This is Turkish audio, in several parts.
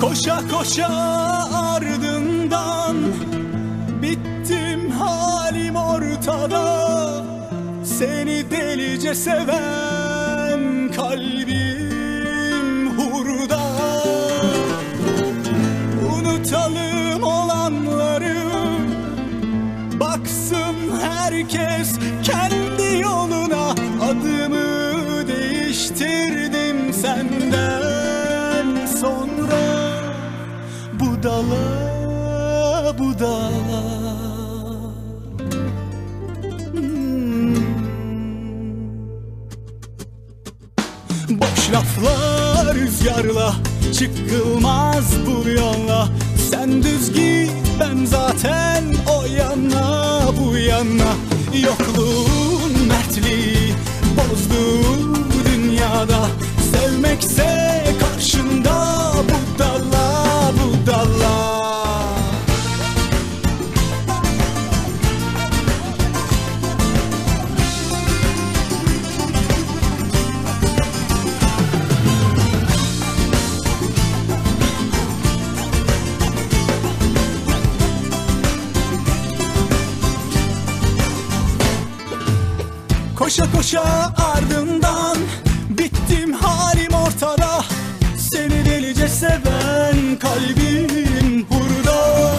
Koşa koşa ardından Bittim halim ortada. Seni delice seven kalbim herkes kendi yoluna. Adımı değiştirdim senden sonra. Budala budala Hmm. Boş laflar rüzgarla Çıkılmaz bu yolla. Sen düz git ben zaten o yana bu yana Yokluğun mertliği bozdu dünyada. Sevmekse Koşa ardından Bittim halim ortada. Seni delice seven kalbim hurda.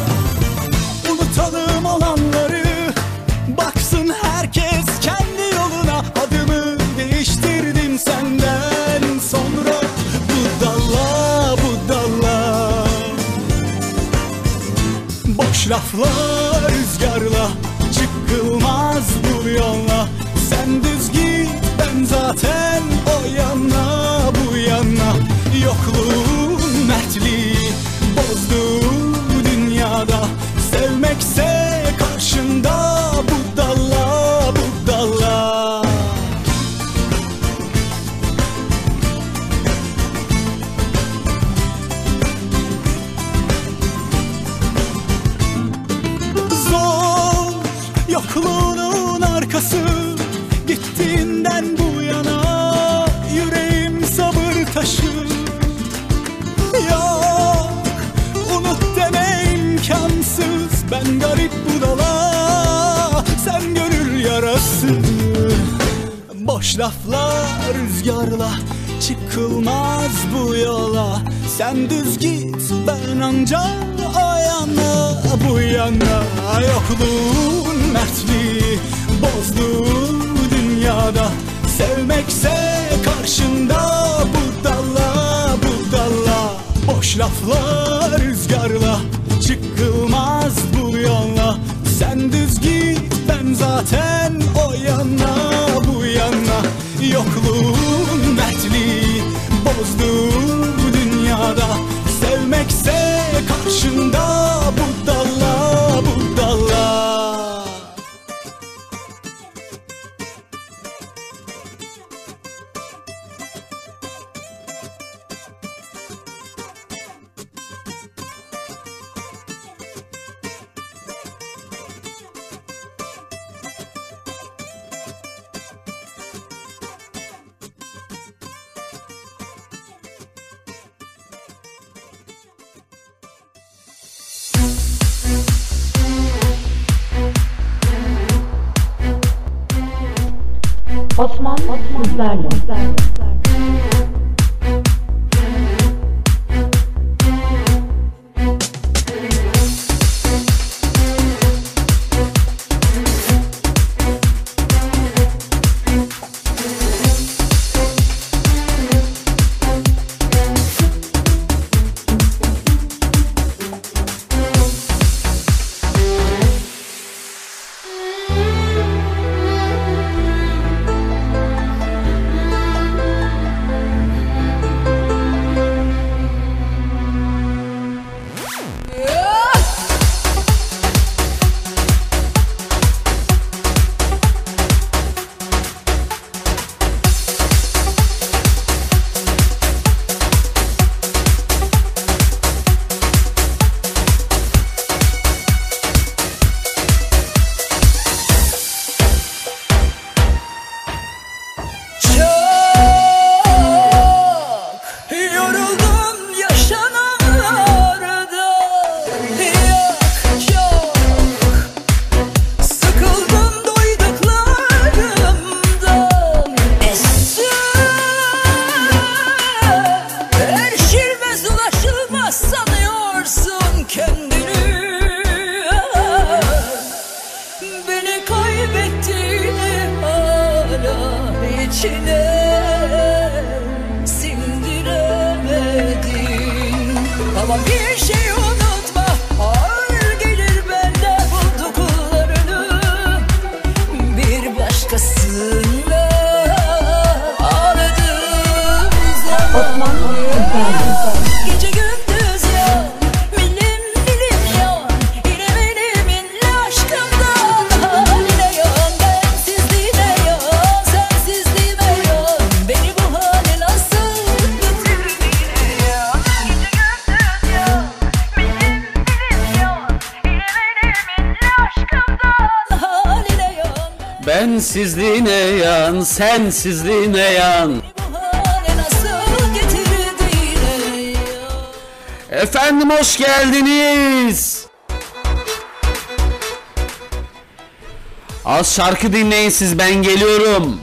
Unutalım olanları Baksın herkes kendi yoluna. Adımı değiştirdim senden sonra. Budala budala Boş laflar rüzgarla ben Sen düz sensizliğine yan. Efendim hoş geldiniz. Az şarkı dinleyin siz ben geliyorum.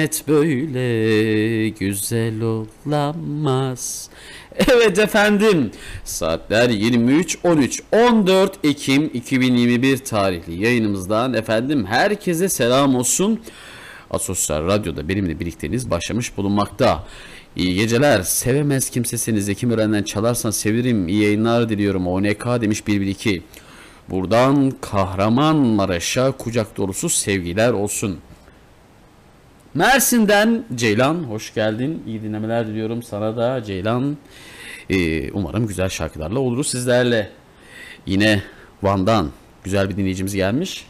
Cennet böyle güzel olamaz Evet efendim saatler 23 13 14 Ekim 2021 tarihli yayınımızdan efendim herkese selam olsun. Asosyal Radyo'da benimle birlikteniz başlamış bulunmakta. İyi geceler. Sevemez kimsesiniz. Ekim Ören'den çalarsan sevinirim. İyi yayınlar diliyorum. ONK demiş 112. Buradan Kahramanmaraş'a kucak dolusu sevgiler olsun. Mersin'den Ceylan hoş geldin. İyi dinlemeler diliyorum sana da Ceylan. Ee, umarım güzel şarkılarla oluruz sizlerle. Yine Van'dan güzel bir dinleyicimiz gelmiş.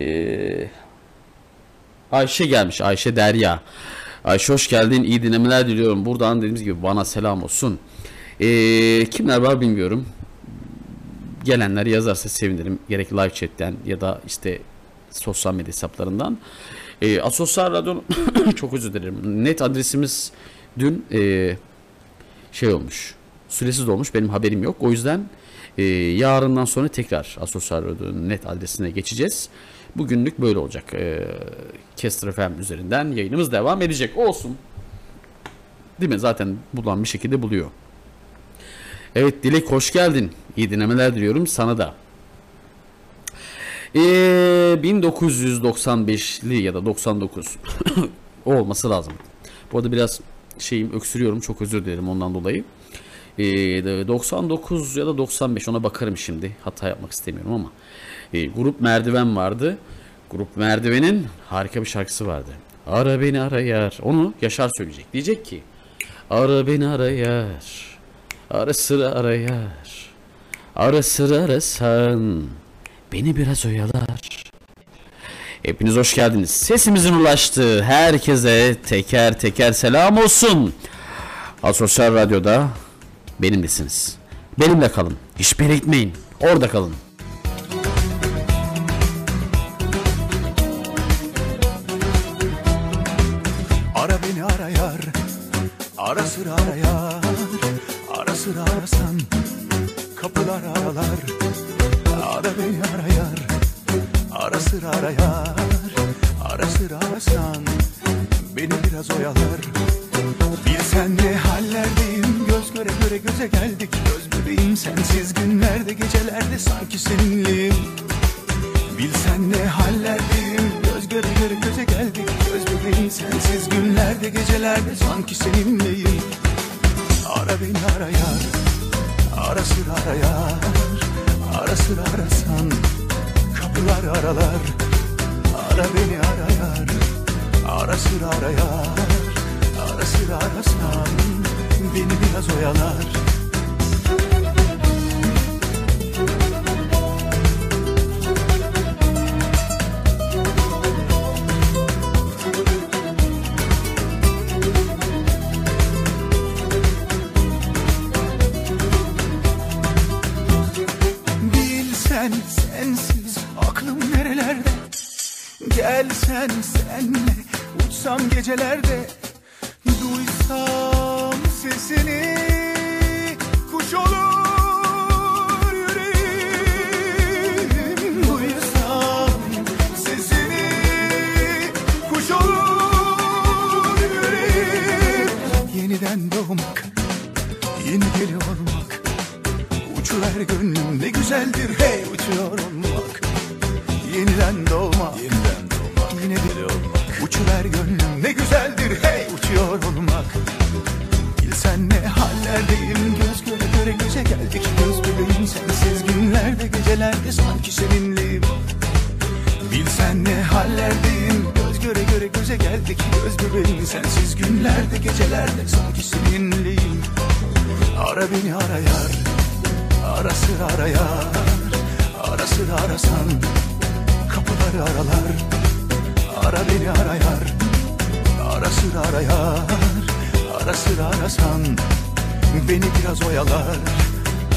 Ee, Ayşe gelmiş. Ayşe Derya. Ayşe hoş geldin. İyi dinlemeler diliyorum. Buradan dediğimiz gibi bana selam olsun. Ee, kimler var bilmiyorum. Gelenler yazarsa sevinirim. Gerek live chatten ya da işte sosyal medya hesaplarından. Ee, Asosyal Radyo'nun çok özür dilerim. Net adresimiz dün e, şey olmuş. Süresiz olmuş. Benim haberim yok. O yüzden e, yarından sonra tekrar Asosyal Radyo'nun net adresine geçeceğiz. Bugünlük böyle olacak. E, Kester FM üzerinden yayınımız devam edecek. Olsun. Değil mi? Zaten bulan bir şekilde buluyor. Evet Dilek hoş geldin. İyi dinlemeler diliyorum sana da. Ee, 1995'li ya da 99 o olması lazım. Bu arada biraz şeyim öksürüyorum çok özür dilerim ondan dolayı. Ee, de- 99 ya da 95 ona bakarım şimdi. Hata yapmak istemiyorum ama. Ee, grup Merdiven vardı. Grup Merdiven'in harika bir şarkısı vardı. Ara beni ara. Onu Yaşar söyleyecek. Diyecek ki Ara beni ara yar. Ara sıra ara. Ara sıra arasan beni biraz oyalar. Hepiniz hoş geldiniz. Sesimizin ulaştığı herkese teker teker selam olsun. Asosyal Radyo'da benimlesiniz. Benimle kalın. Hiçbir gitmeyin. Orada kalın. Ara beni ara yar Ara sıra ara yar Ara sıra arasan Kapılar aralar Ara beni ara yar Ara sıra ara yar Ara sıra arasan Beni biraz oyalar Bilsen ne hallerdeyim. Göz göre göre göze geldik Göz bebeğim sensiz günlerde gecelerde sanki seninleyim. Bilsen ne hallerdeyim. Göz göre göre göze geldik Göz bebeğim sensiz günlerde gecelerde sanki seninleyim. Ara beni ara yar Ara sıra ara yar Ara sıra arasan Kapılar aralar. Ara beni ara yar Ara sıra ara yar Ara sıra arasan Beni biraz oyalar Bilsen sensiz aklım nerelerde? Gelsen senle uçsam gecelerde. Duysam sesini kuş olur yüreğim. Duysam sesini kuş olur yüreğim. Yeniden doğmak yeni olmak Uçuver gönlüm ne güzeldir. Hey uçuyor olmak Yeniden doğmak Yeniden doğmak Yine deli olmak. Uçuver gönlüm ne güzeldir. Hey uçuyor olmak Bilsen ne hallerdeyim. Göz göre göre göze geldik. Göz bebeğim sensiz günlerde gecelerde sanki seninleyim. Bilsen ne hallerdeyim. Göz göre göre göze geldik. Göz bebeğim sensiz günlerde gecelerde sanki seninleyim. Ara beni ara yar Ara sıra ara yar Ara sıra arasan Kapıları aralar Ara beni ara yar Ara sıra ara yar Ara sıra arasan Beni biraz oyalar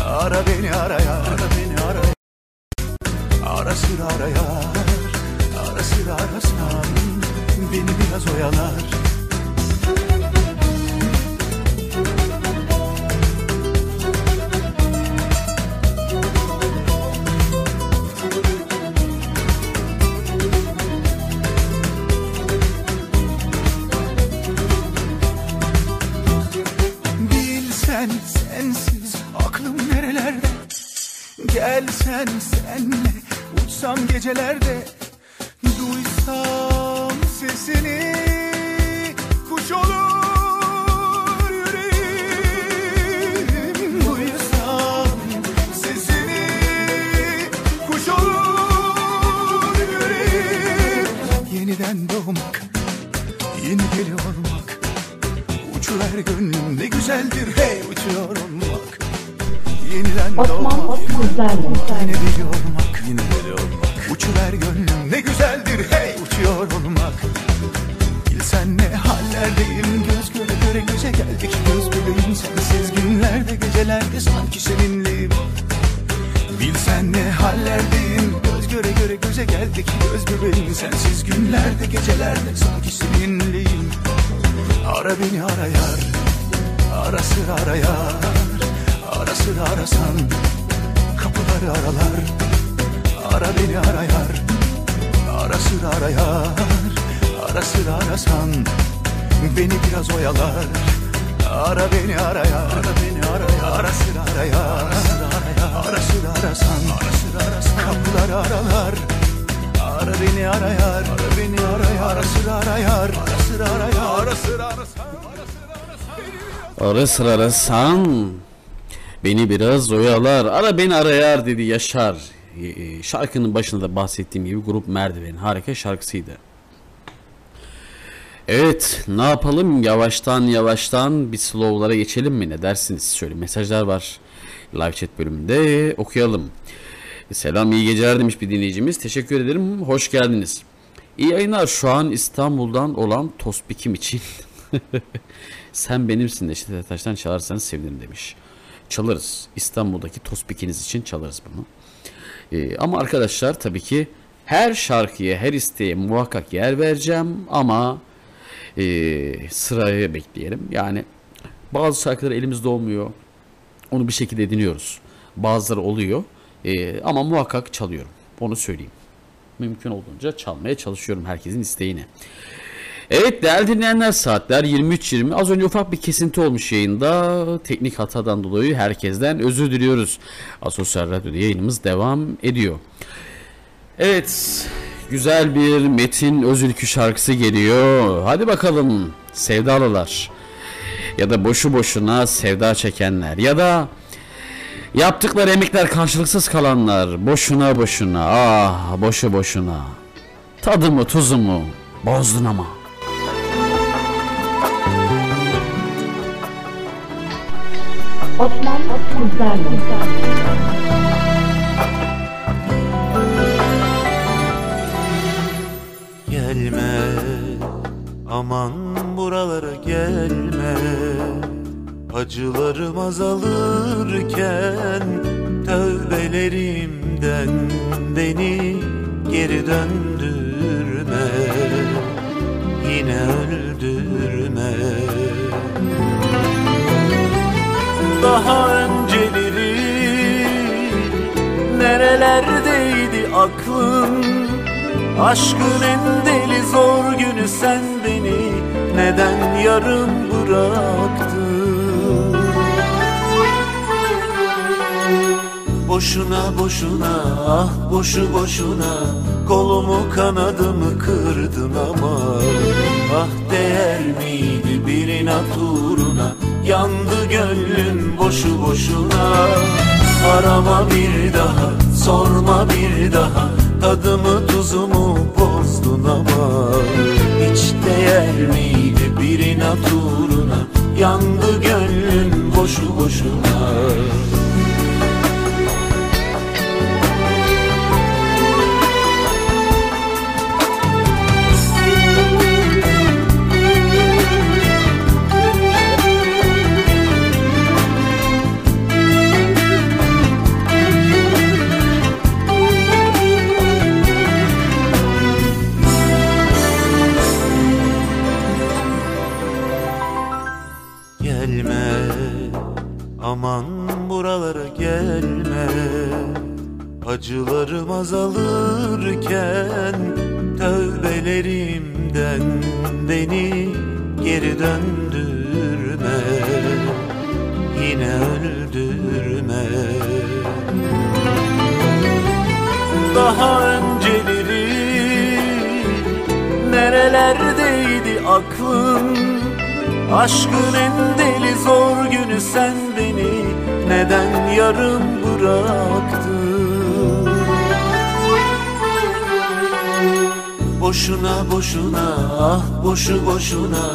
Ara beni ara yar Ara beni ara yar Ara sıra ara yar Ara sıra arasan Beni biraz oyalar Sıra arasan beni biraz oyalar. Ara beni arayar dedi Yaşar. Ee, Şarkının başında da bahsettiğim gibi grup Merdiven harika şarkısıydı. Evet ne yapalım yavaştan yavaştan bir slow'lara geçelim mi ne dersiniz? Şöyle mesajlar var live chat bölümünde okuyalım. Selam iyi geceler demiş bir dinleyicimiz. Teşekkür ederim. Hoş geldiniz. İyi yayınlar. Şu an İstanbul'dan olan Tospik'im için. Sen benimsin Neşet Ertaş'tan çalarsanız sevinirim demiş. Çalarız. İstanbul'daki Tospik'iniz için çalarız bunu. Ee, ama arkadaşlar tabii ki her şarkıya, her isteğe muhakkak yer vereceğim ama e, sıraya bekleyelim. Yani bazı şarkılar elimizde olmuyor. Onu bir şekilde ediniyoruz. Bazıları oluyor. E, ama muhakkak çalıyorum. Onu söyleyeyim. Mümkün olduğunca çalmaya çalışıyorum herkesin isteğine. Evet değerli dinleyenler saatler 23.20 az önce ufak bir kesinti olmuş yayında teknik hatadan dolayı herkesten özür diliyoruz. Asosyal Radyo'da yayınımız devam ediyor. Evet güzel bir Metin Özülkü şarkısı geliyor. Hadi bakalım sevdalılar ya da boşu boşuna sevda çekenler ya da yaptıkları emekler karşılıksız kalanlar boşuna boşuna ah boşu boşuna tadımı tuzumu bozdun ama. Osman Kızlarlı. Gelme aman buralara gelme. Acılarım azalırken Tövbelerimden beni geri döndürme. Yine öldürme Daha önceleri? Nerelerdeydi aklın? Aşkın en deli zor günü sen beni neden yarım bıraktın? Boşuna boşuna ah boşu boşuna Kolumu kanadımı kırdın ama Ah değer miydi bir inat uğruna? Yandı gönlün boşu boşuna. Arama bir daha sorma bir daha. Tadımı tuzumu bozdun ama Hiç değer miydi bir inat uğruna? Yandı gönlün boşu boşuna boşu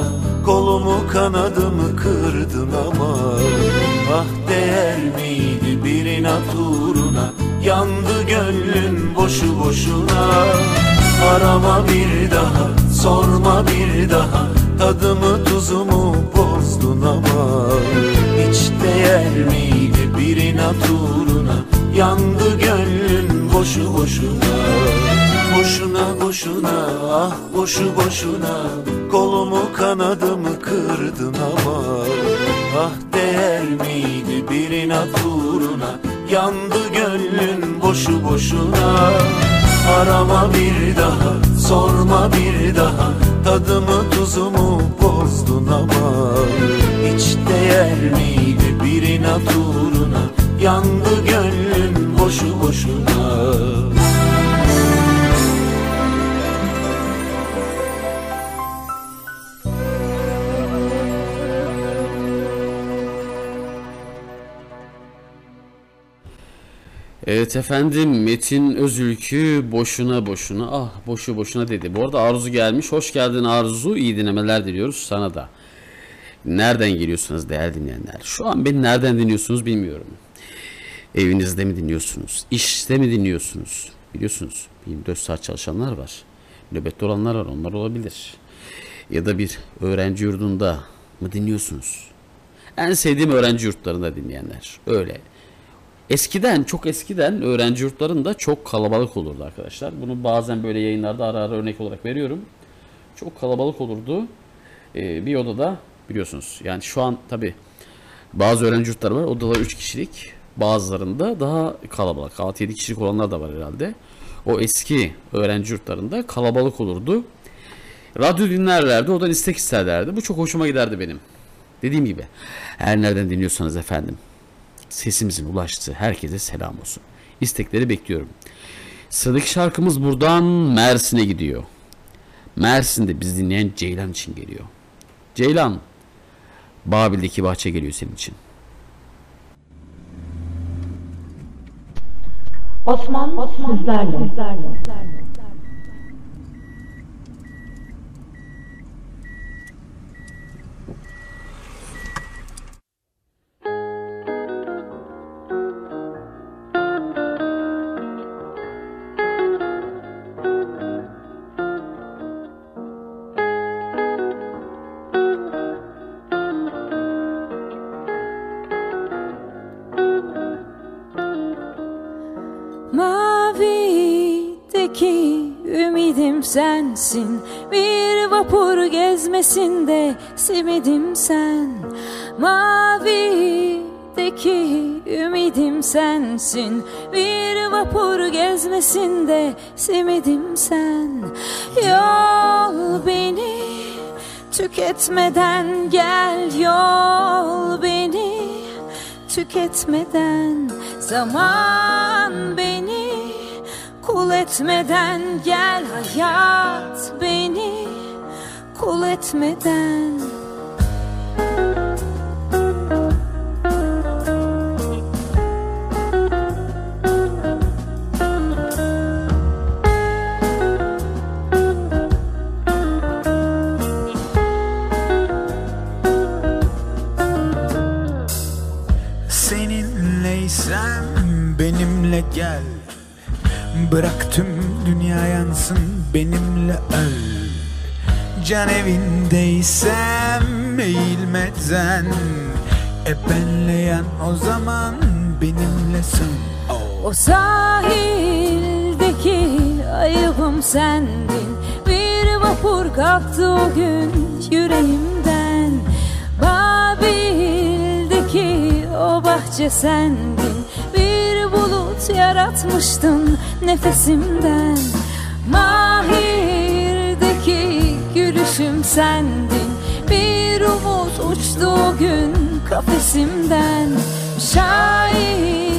boşuna Arama bir daha sorma bir daha. Tadımı tuzumu bozdun ama. Hiç değer miydi bir inat uğruna Yandı gönlün Evet efendim Metin Özülkü boşuna boşuna ah boşu boşuna dedi. Bu arada Arzu gelmiş. Hoş geldin Arzu. İyi dinlemeler diliyoruz sana da. Nereden geliyorsunuz değerli dinleyenler? Şu an beni nereden dinliyorsunuz bilmiyorum. Evinizde mi dinliyorsunuz? İşte mi dinliyorsunuz? Biliyorsunuz 24 saat çalışanlar var. Nöbette olanlar var. Onlar olabilir. Ya da bir öğrenci yurdunda mı dinliyorsunuz? En sevdiğim öğrenci yurtlarında dinleyenler. Öyle. Eskiden çok eskiden öğrenci yurtlarında çok kalabalık olurdu arkadaşlar. Bunu bazen böyle yayınlarda ara ara örnek olarak veriyorum. Çok kalabalık olurdu. Ee, bir odada biliyorsunuz. Yani şu an tabi bazı öğrenci yurtları var. Odalar 3 kişilik. Bazılarında daha kalabalık. 6-7 kişilik olanlar da var herhalde. O eski öğrenci yurtlarında kalabalık olurdu. Radyo dinlerlerdi, oradan istek isterlerdi. Bu çok hoşuma giderdi benim. Dediğim gibi, her nereden dinliyorsanız efendim, sesimizin ulaştığı herkese selam olsun. İstekleri bekliyorum. Sıradaki şarkımız buradan Mersin'e gidiyor. Mersin'de biz dinleyen Ceylan için geliyor. Ceylan, Babil'deki bahçe geliyor senin için. Osman, Osman sizlerle. sizlerle. Mavideki sensin. Bir vapur gezmesinde simidim sen. Mavideki ümidim sensin. Bir vapur gezmesinde simidim sen. Yol beni tüketmeden gel Yol beni tüketmeden. Zaman beni kul etmeden Gel hayat beni. Kul etmeden Can evindeysem eğilmeden E benle yan o zaman benimlesin. Oh. O sahildeki ayıbım sendin. Bir vapur kalktı o gün yüreğimden. Babil'deki o bahçe sendin. Bir bulut yaratmıştın nefesimden. Mahir'deki gülüşüm sendin. Bir umut uçtu o gün kafesimden. Şairdeki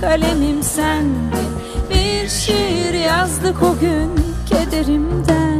kalemim sendin. Bir şiir yazdık o gün kederimden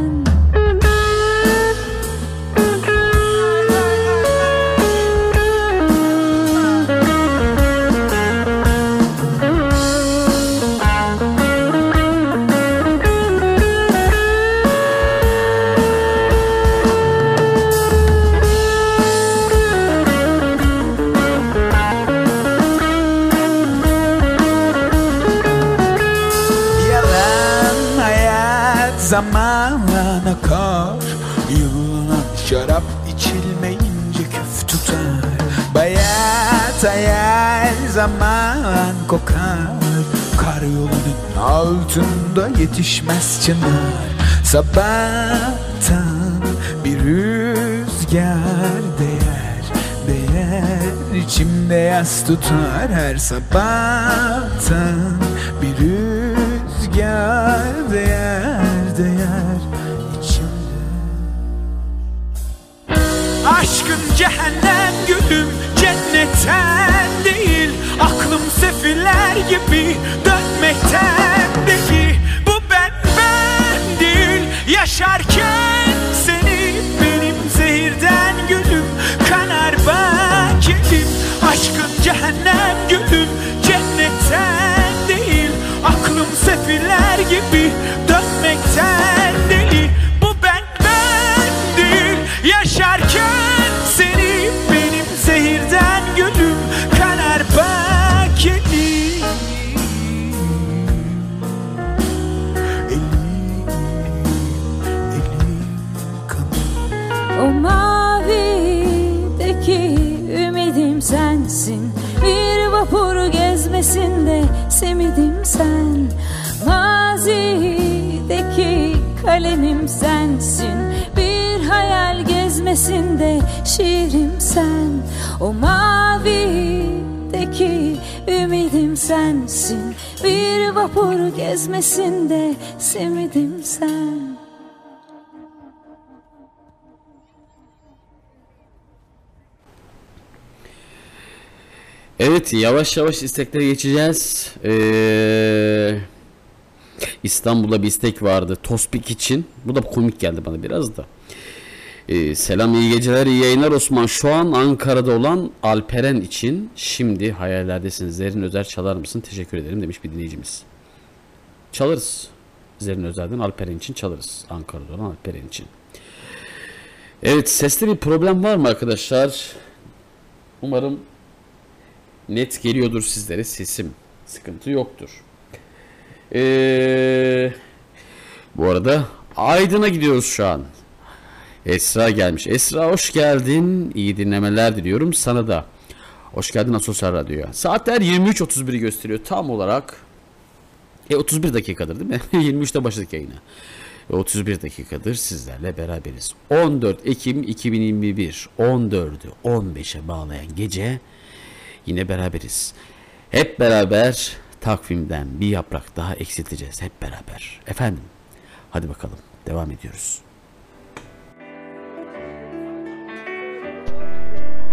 altında yetişmez çınar. Sabahtan bir rüzgar değer Değer içimde yas tutar. Her sabahtan Bir rüzgar değer değer içimde. Aşkın cehennem gülüm cennetten değil. Aklım sefiller gibi dönmekten değil Bu ben ben değil. Yaşarken seni benim zehirden gülüm. Kanar bakelim aşkın cehennem gülüm. Cennetten değil Aklım sefiller gibi. Dönmekten kalemim sensin Bir hayal gezmesinde şiirim sen O mavideki ümidim sensin Bir vapur gezmesinde simidim sen Evet yavaş yavaş isteklere geçeceğiz. Ee, İstanbul'da bir istek vardı Tospik için. Bu da komik geldi bana biraz da. Ee, selam iyi geceler iyi yayınlar Osman. Şu an Ankara'da olan Alperen için şimdi hayallerdesiniz. Zerrin Özer çalar mısın? Teşekkür ederim demiş bir dinleyicimiz. Çalarız. Zerrin Özer'den Alperen için çalarız. Ankara'da olan Alperen için. Evet seste bir problem var mı arkadaşlar? Umarım net geliyordur sizlere sesim. Sıkıntı yoktur. Ee, bu arada Aydın'a gidiyoruz şu an. Esra gelmiş. Esra hoş geldin. İyi dinlemeler diliyorum sana da. Hoş geldin Asosyal Radyo'ya. Saatler 23.31'i gösteriyor tam olarak. E 31 dakikadır değil mi? 23'te başladık yayına. Ve 31 dakikadır sizlerle beraberiz. 14 Ekim 2021 14'ü 15'e bağlayan gece yine beraberiz. Hep beraber takvimden bir yaprak daha eksilteceğiz hep beraber. Efendim hadi bakalım devam ediyoruz.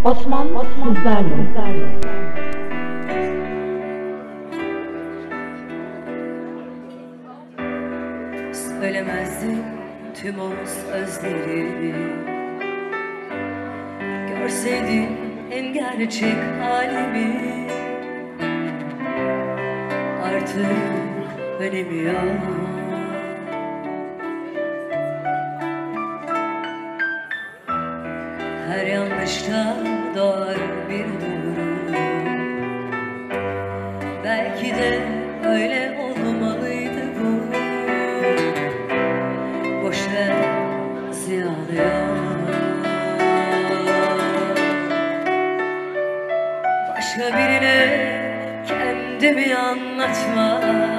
Osman, Osman. Söylemezdim tüm o sözleri Görseydin en gerçek halimi Artık önemi yok Her yanlışta doğar bir doğru kendimi anlatma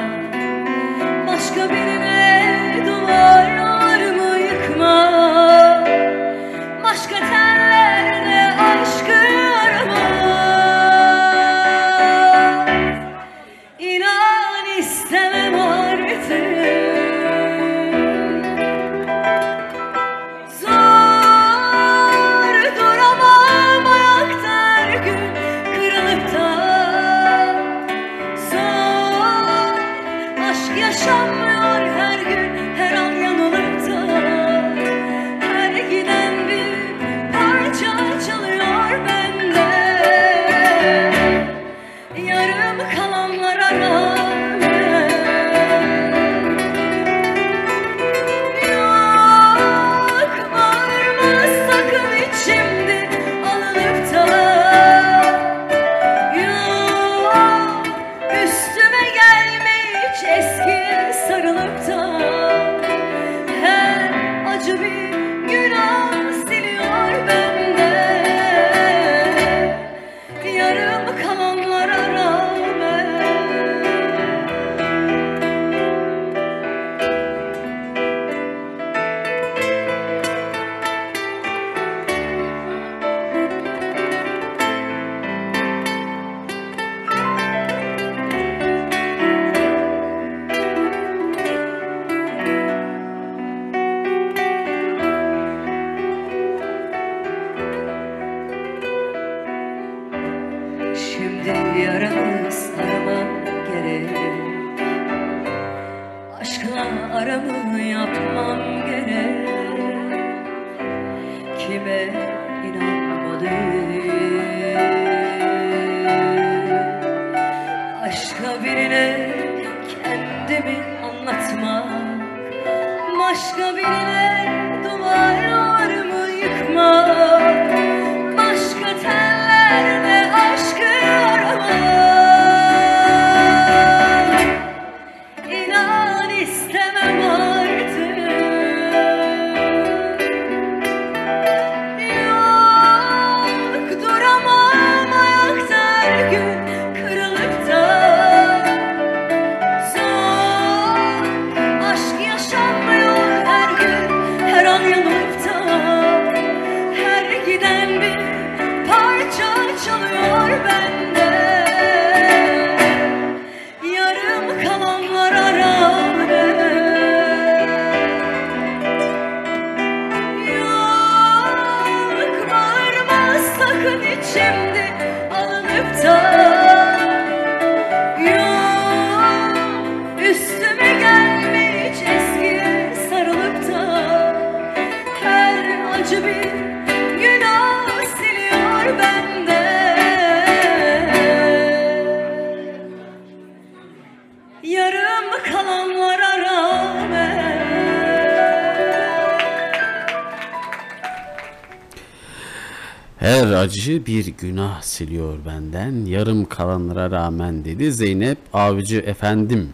bir günah siliyor benden yarım kalanlara rağmen dedi Zeynep Avcı efendim.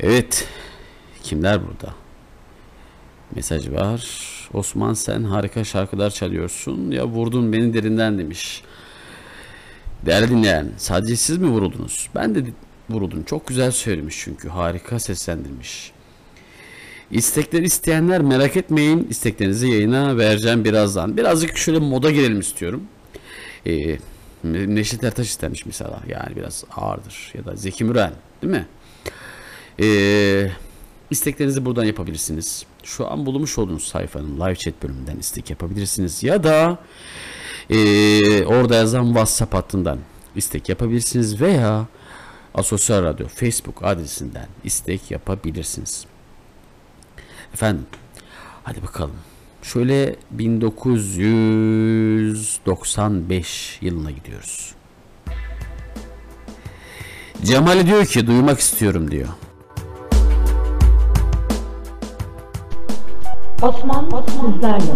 Evet kimler burada? Mesaj var. Osman sen harika şarkılar çalıyorsun ya vurdun beni derinden demiş. Değerli dinleyen sadece siz mi vuruldunuz? Ben de vuruldum. Çok güzel söylemiş çünkü harika seslendirmiş. İstekler isteyenler merak etmeyin. İsteklerinizi yayına vereceğim birazdan. Birazcık şöyle moda girelim istiyorum. Ee, Neşet Ertaş istemiş mesela. Yani biraz ağırdır. Ya da Zeki Müren değil mi? Ee, isteklerinizi buradan yapabilirsiniz. Şu an bulunmuş olduğunuz sayfanın live chat bölümünden istek yapabilirsiniz. Ya da ee, orada yazan WhatsApp hattından istek yapabilirsiniz. Veya Asosyal Radyo Facebook adresinden istek yapabilirsiniz. Efendim hadi bakalım. Şöyle 1995 yılına gidiyoruz. Cemal diyor ki duymak istiyorum diyor. Osman sizlerle.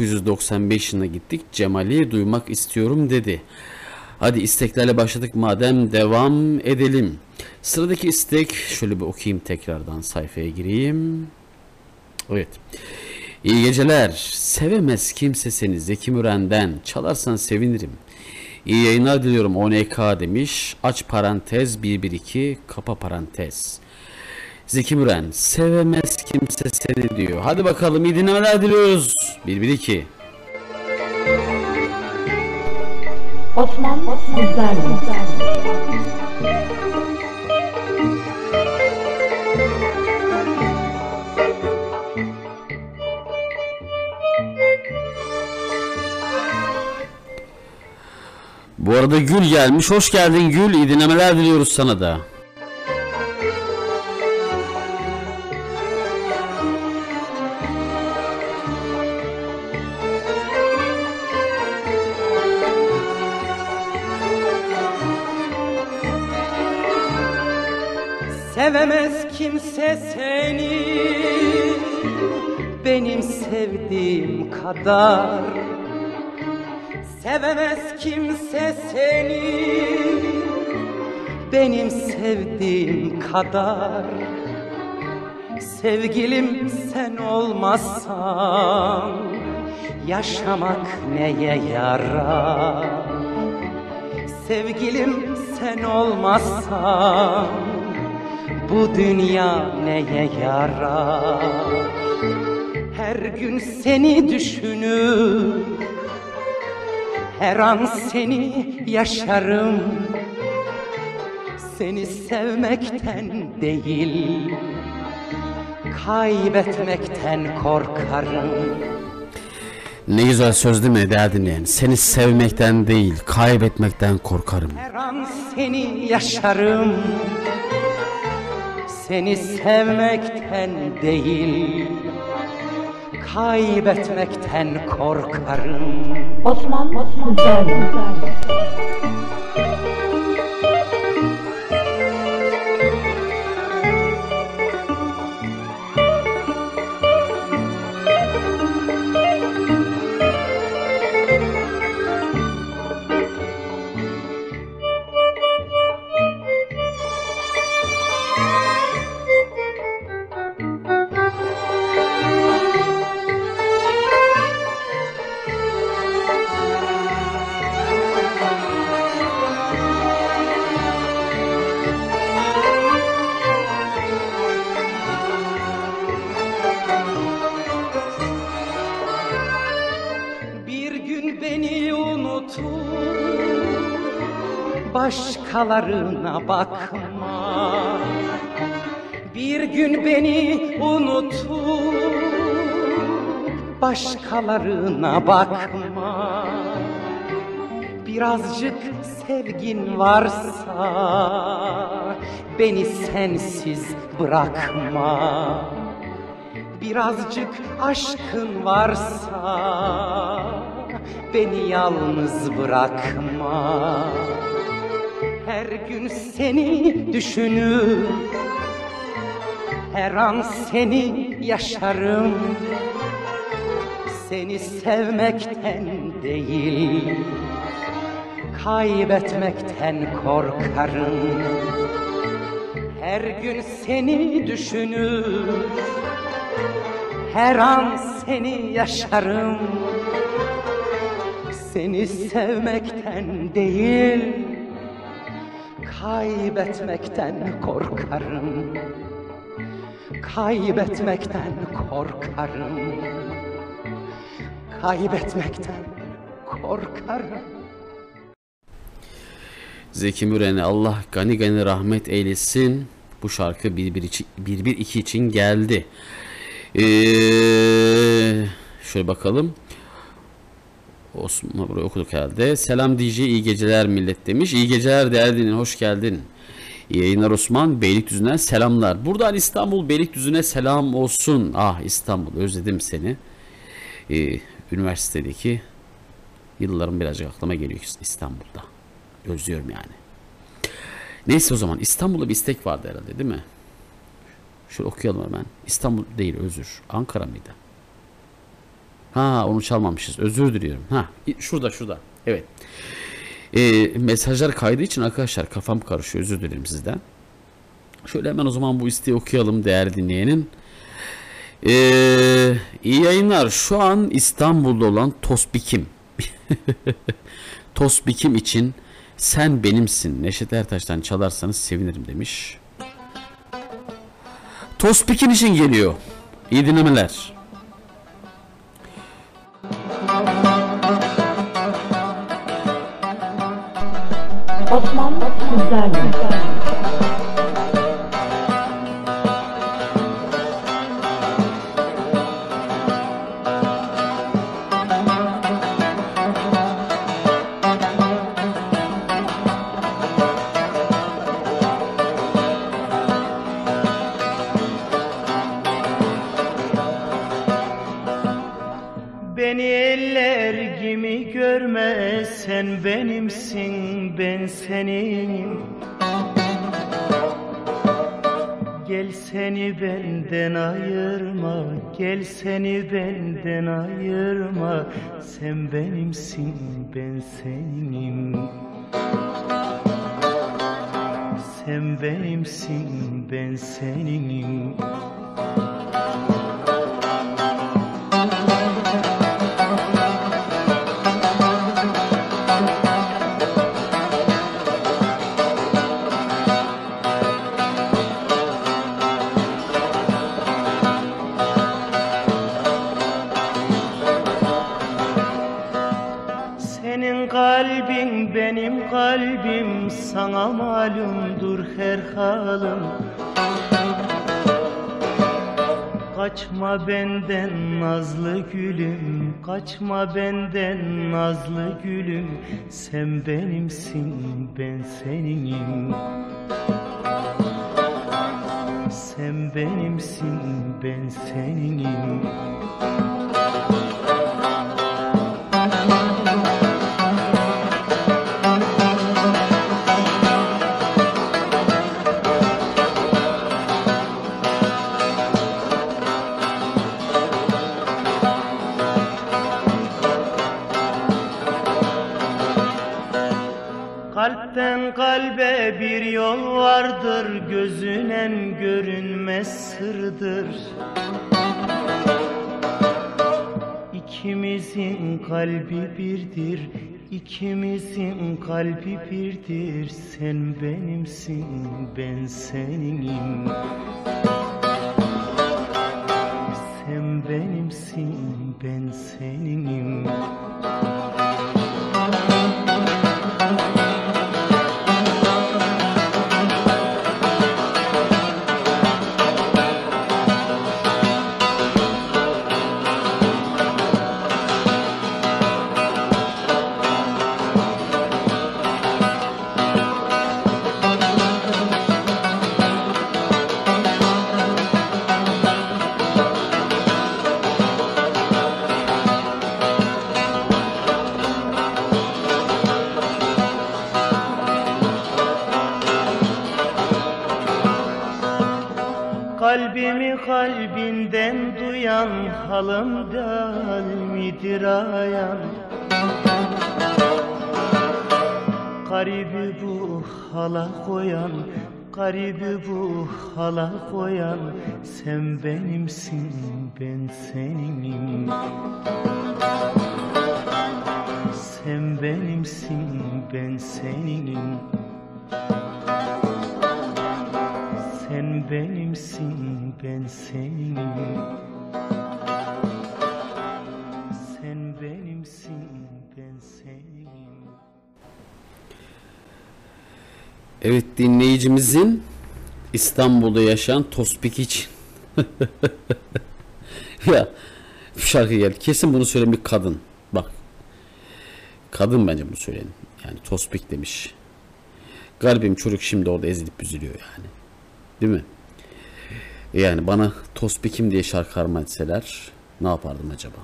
1995 yılına gittik. Cemal'i duymak istiyorum dedi. Hadi isteklerle başladık madem devam edelim. Sıradaki istek şöyle bir okuyayım tekrardan sayfaya gireyim. Evet. İyi geceler. Sevemez kimse seni Zeki Müren'den. Çalarsan sevinirim. İyi yayınlar diliyorum 10K demiş. Aç parantez 112 kapa parantez. Zeki Müren sevemez kimse seni diyor. Hadi bakalım iyi dinlemeler diliyoruz. 112 Osman Sizlerle Bu arada Gül gelmiş. Hoş geldin Gül. İyi dinlemeler diliyoruz sana da. Sevdiğim kadar. Sevemez kimse seni. Benim sevdiğim kadar. Sevgilim sen olmazsan Yaşamak neye yarar? Sevgilim sen olmazsan bu dünya neye yarar? Her gün seni düşünür, her an seni yaşarım. Seni sevmekten değil, kaybetmekten korkarım. Ne güzel söz değil mi değerli dinleyen? Seni sevmekten değil, kaybetmekten korkarım. Her an seni yaşarım Seni sevmekten değil Kaybetmekten korkarım. Osman Sizlerle Bir Başkalarına bakma. Bir gün beni unutup Başkalarına bakma. Birazcık sevgin varsa Beni sensiz bırakma. Birazcık aşkın varsa beni yalnız bırakma. Her gün seni düşünür, her an seni yaşarım. Seni sevmekten değil, kaybetmekten korkarım. Her gün seni düşünür, her an seni yaşarım Seni sevmekten değil Kaybetmekten korkarım Kaybetmekten korkarım Kaybetmekten korkarım Zeki Müren'e Allah gani gani rahmet eylesin. Bu şarkı 112 için geldi. Ee, şöyle bakalım. Osman burayı okuduk herhalde. Selam DJ iyi geceler millet demiş. İyi geceler değerli hoş geldin. İyi yayınlar Osman. Beylikdüzü'nden selamlar. Buradan İstanbul Beylikdüzü'ne selam olsun. Ah İstanbul özledim seni. Ee, üniversitedeki yıllarım birazcık aklıma geliyor İstanbul'da. Özlüyorum yani. Neyse o zaman İstanbul'da bir istek vardı herhalde değil mi? Şöyle okuyalım hemen. İstanbul değil özür. Ankara mıydı? Ha onu çalmamışız. Özür diliyorum. Ha şurada şurada. Evet. Ee, mesajlar kaydı için arkadaşlar kafam karışıyor. Özür dilerim sizden. Şöyle hemen o zaman bu isteği okuyalım değerli dinleyenin. Ee, iyi yayınlar. Şu an İstanbul'da olan Tosbikim. Tosbikim için sen benimsin. Neşet Ertaş'tan çalarsanız sevinirim demiş. Tospikin için geliyor. İyi dinlemeler. Osman sizlerle. Ben senin. Gel seni benden ayırma Gel seni benden ayırma. Sen benimsin ben senin. Sen benimsin ben senin kalbim sana malumdur her halim Kaçma benden nazlı gülüm Kaçma benden nazlı gülüm. Sen benimsin ben seninim. Sen benimsin ben seninim görünmez sırdır. İkimizin kalbi birdir İkimizin kalbi birdir. Sen benimsin ben seninim. Sen benimsin ben seninim hala koyan Sen benimsin ben seninim Sen benimsin ben seninim Sen benimsin ben seninim Sen benimsin ben seninim Evet dinleyicimizin İstanbul'da yaşayan Tospik için. ya şarkı geldi. Kesin bunu söyleyen bir kadın. Bak. Kadın bence bunu söyleyin. Yani tospik demiş. Garibim çocuk şimdi orada ezilip üzülüyor yani. Değil mi? Yani bana tospikim diye şarkı armağan etseler ne yapardım acaba?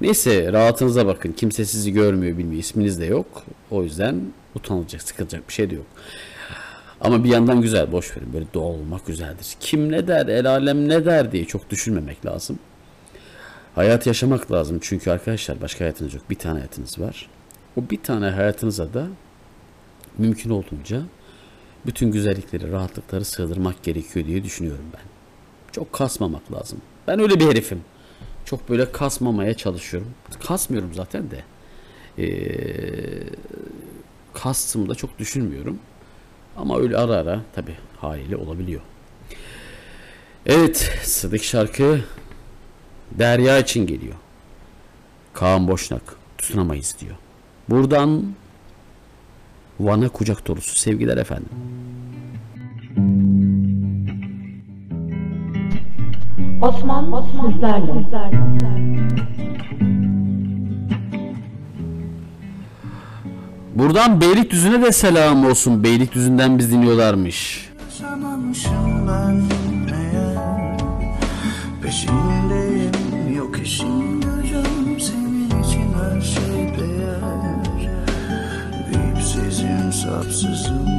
Neyse rahatınıza bakın. Kimse sizi görmüyor bilmiyor. isminiz de yok. O yüzden utanılacak, sıkılacak bir şey de yok. Ama bir yandan güzel. Boş verin. Böyle doğal olmak güzeldir. Kim ne der, el alem ne der diye çok düşünmemek lazım. Hayat yaşamak lazım. Çünkü arkadaşlar başka hayatınız yok. Bir tane hayatınız var. O bir tane hayatınıza da mümkün olduğunca bütün güzellikleri, rahatlıkları sığdırmak gerekiyor diye düşünüyorum ben. Çok kasmamak lazım. Ben öyle bir herifim. Çok böyle kasmamaya çalışıyorum. Kasmıyorum zaten de. Ee, kastım da çok düşünmüyorum. Ama öyle ara ara tabi haliyle olabiliyor. Evet sıradaki şarkı Derya için geliyor. Kaan Boşnak tutunamayız diyor. Buradan Van'a kucak dolusu sevgiler efendim. Osman, Osman sizlerle. Buradan Beylikdüzü'ne de selam olsun. Beylikdüzü'nden biz dinliyorlarmış. Şey sapsızım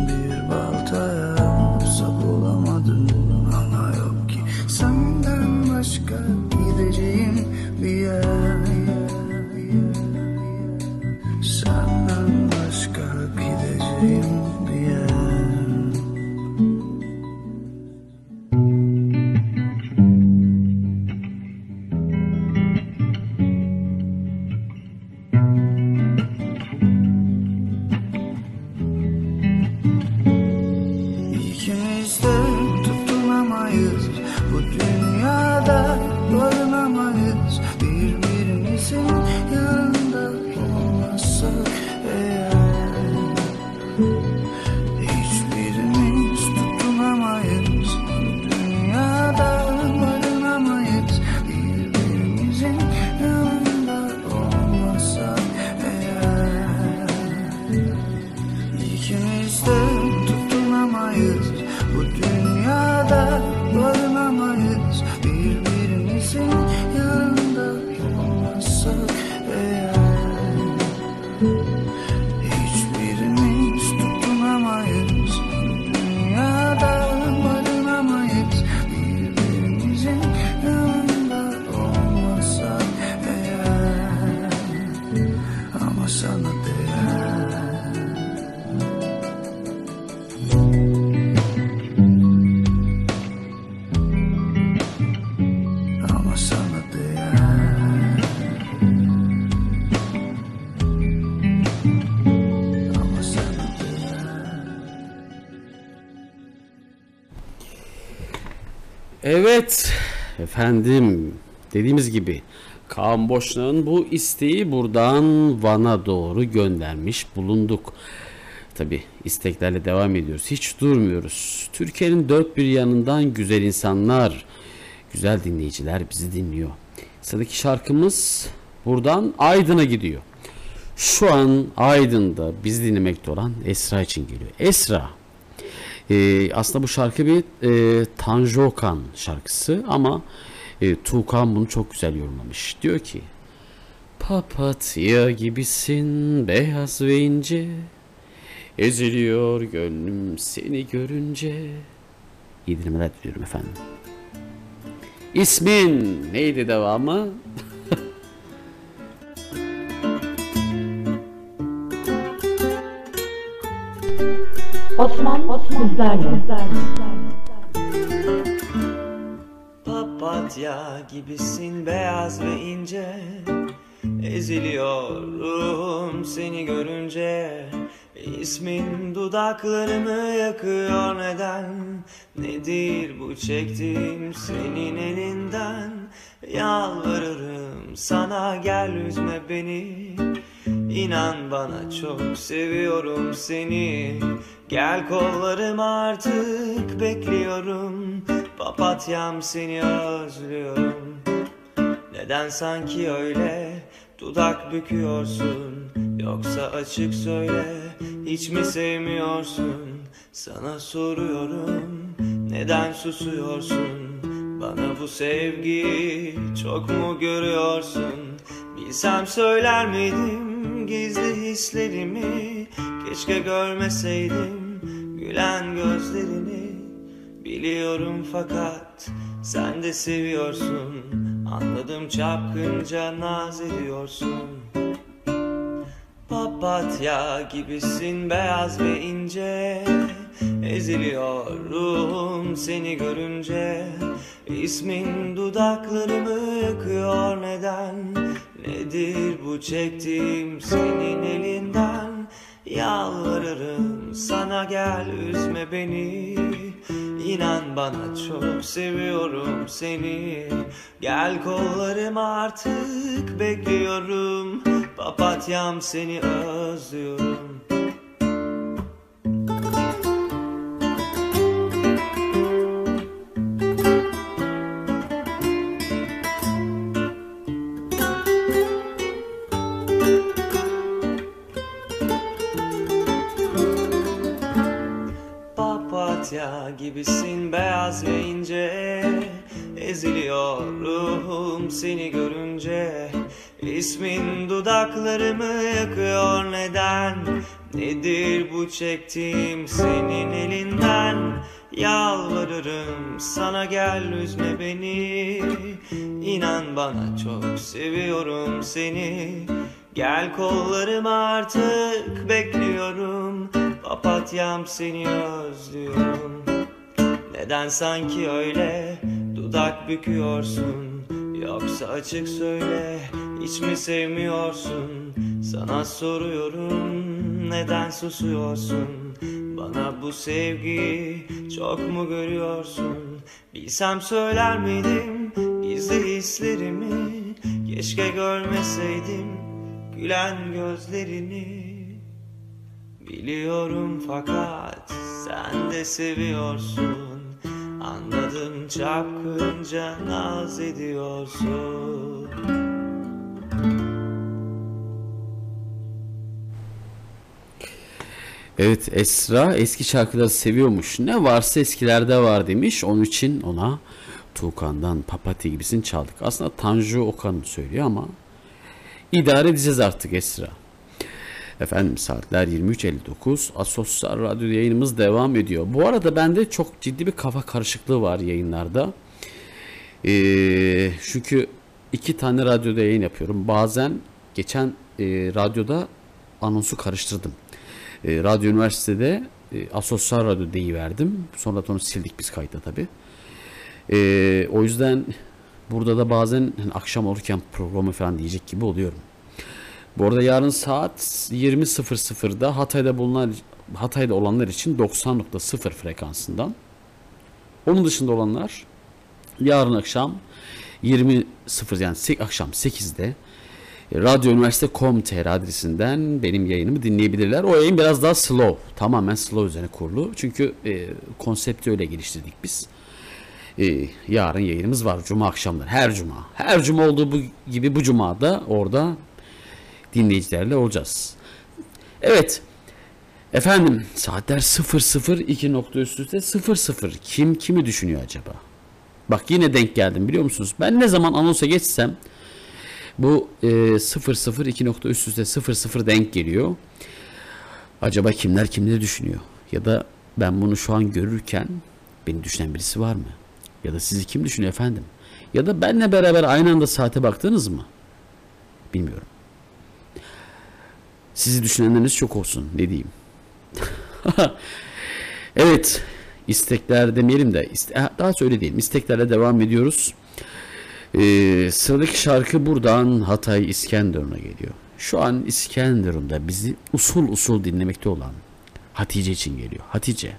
Evet efendim dediğimiz gibi Kaan Boşnak'ın bu isteği buradan Van'a doğru göndermiş bulunduk. Tabi isteklerle devam ediyoruz. Hiç durmuyoruz. Türkiye'nin dört bir yanından güzel insanlar, güzel dinleyiciler bizi dinliyor. Sıradaki şarkımız buradan Aydın'a gidiyor. Şu an Aydın'da biz dinlemekte olan Esra için geliyor. Esra ee, aslında bu şarkı bir e, Tanju Okan şarkısı ama e, Tuğkan bunu çok güzel yorumlamış. Diyor ki Papatya gibisin beyaz ve ince Eziliyor gönlüm seni görünce İyi dinlemeler diliyorum efendim. İsmin neydi devamı? Osman, Osman. Papatya gibisin beyaz ve ince. Eziliyor seni görünce. İsmin dudaklarımı yakıyor neden? Nedir bu çektiğim senin elinden? Yalvarırım sana gel üzme beni. İnan bana çok seviyorum seni Gel kollarıma artık bekliyorum. Papatyam seni özlüyorum. Neden sanki öyle dudak büküyorsun? Yoksa açık söyle hiç mi sevmiyorsun? Sana soruyorum neden susuyorsun? Bana bu sevgiyi çok mu görüyorsun? Bilsem söyler miydim gizli hislerimi Keşke görmeseydim. Gülen gözlerini Biliyorum fakat sen de seviyorsun. Anladım çapkınca naz ediyorsun. Papatya gibisin beyaz ve ince. Eziliyorum seni görünce İsmin dudaklarımı yakıyor neden? Nedir bu çektiğim senin elinden? Yalvarırım sana gel üzme beni. İnan bana çok seviyorum seni. Gel kollarıma artık bekliyorum. Papatyam seni özlüyorum Papatya gibisin beyaz ve ince. Eziliyorum seni görünce. İsmin dudaklarımı yakıyor neden? Nedir bu çektiğim senin elinden? Yalvarırım sana gel üzme beni. İnan bana çok seviyorum seni. Gel kollarıma artık bekliyorum Papatyam seni özlüyorum. Neden sanki öyle dudak büküyorsun? Yoksa açık söyle hiç mi sevmiyorsun? Sana soruyorum neden susuyorsun? Bana bu sevgiyi çok mu görüyorsun? Bilsem söyler miydim gizli hislerimi? Keşke görmeseydim gülen gözlerini Biliyorum fakat sen de seviyorsun Anladım çapkınca naz ediyorsun Evet Esra eski şarkıları seviyormuş. Ne varsa eskilerde var demiş. Onun için ona Tuğkan'dan Papatya gibisin çaldık. Aslında Tanju Okan söylüyor ama idare edeceğiz artık Esra. Efendim saatler 23.59. Asosyal Radyo yayınımız devam ediyor. Bu arada bende çok ciddi bir kafa karışıklığı var yayınlarda. Ee, çünkü iki tane radyoda yayın yapıyorum. Bazen geçen e, radyoda anonsu karıştırdım. E, Radyo Üniversitede e, Asosyal Radyo deyiverdim. Sonra onu sildik biz kayıtta tabi. E, o yüzden burada da bazen hani akşam olurken programı falan diyecek gibi oluyorum. Bu arada yarın saat 20.00'da Hatay'da bulunan Hatay'da olanlar için 90.0 frekansından. Onun dışında olanlar yarın akşam 20.00 yani akşam 8'de Radyo Üniversite.com.tr adresinden benim yayınımı dinleyebilirler. O yayın biraz daha slow. Tamamen slow üzerine kurulu. Çünkü e, konsepti öyle geliştirdik biz. E, yarın yayınımız var. Cuma akşamları. Her cuma. Her cuma olduğu bu, gibi bu cuma da orada dinleyicilerle olacağız. Evet. Efendim saatler 00 nokta üst üste 00. Kim kimi düşünüyor acaba? Bak yine denk geldim biliyor musunuz? Ben ne zaman anonsa geçsem bu e, 00 2 nokta üst üste 00 denk geliyor. Acaba kimler kimleri düşünüyor? Ya da ben bunu şu an görürken beni düşünen birisi var mı? Ya da sizi kim düşünüyor efendim? Ya da benle beraber aynı anda saate baktınız mı? Bilmiyorum. Sizi düşünenleriniz çok olsun. Ne diyeyim? evet. istekler demeyelim de daha söyle diyelim. İsteklerle devam ediyoruz. Ee, sıradaki şarkı buradan Hatay İskenderun'a geliyor. Şu an İskenderun'da bizi usul usul dinlemekte olan Hatice için geliyor. Hatice.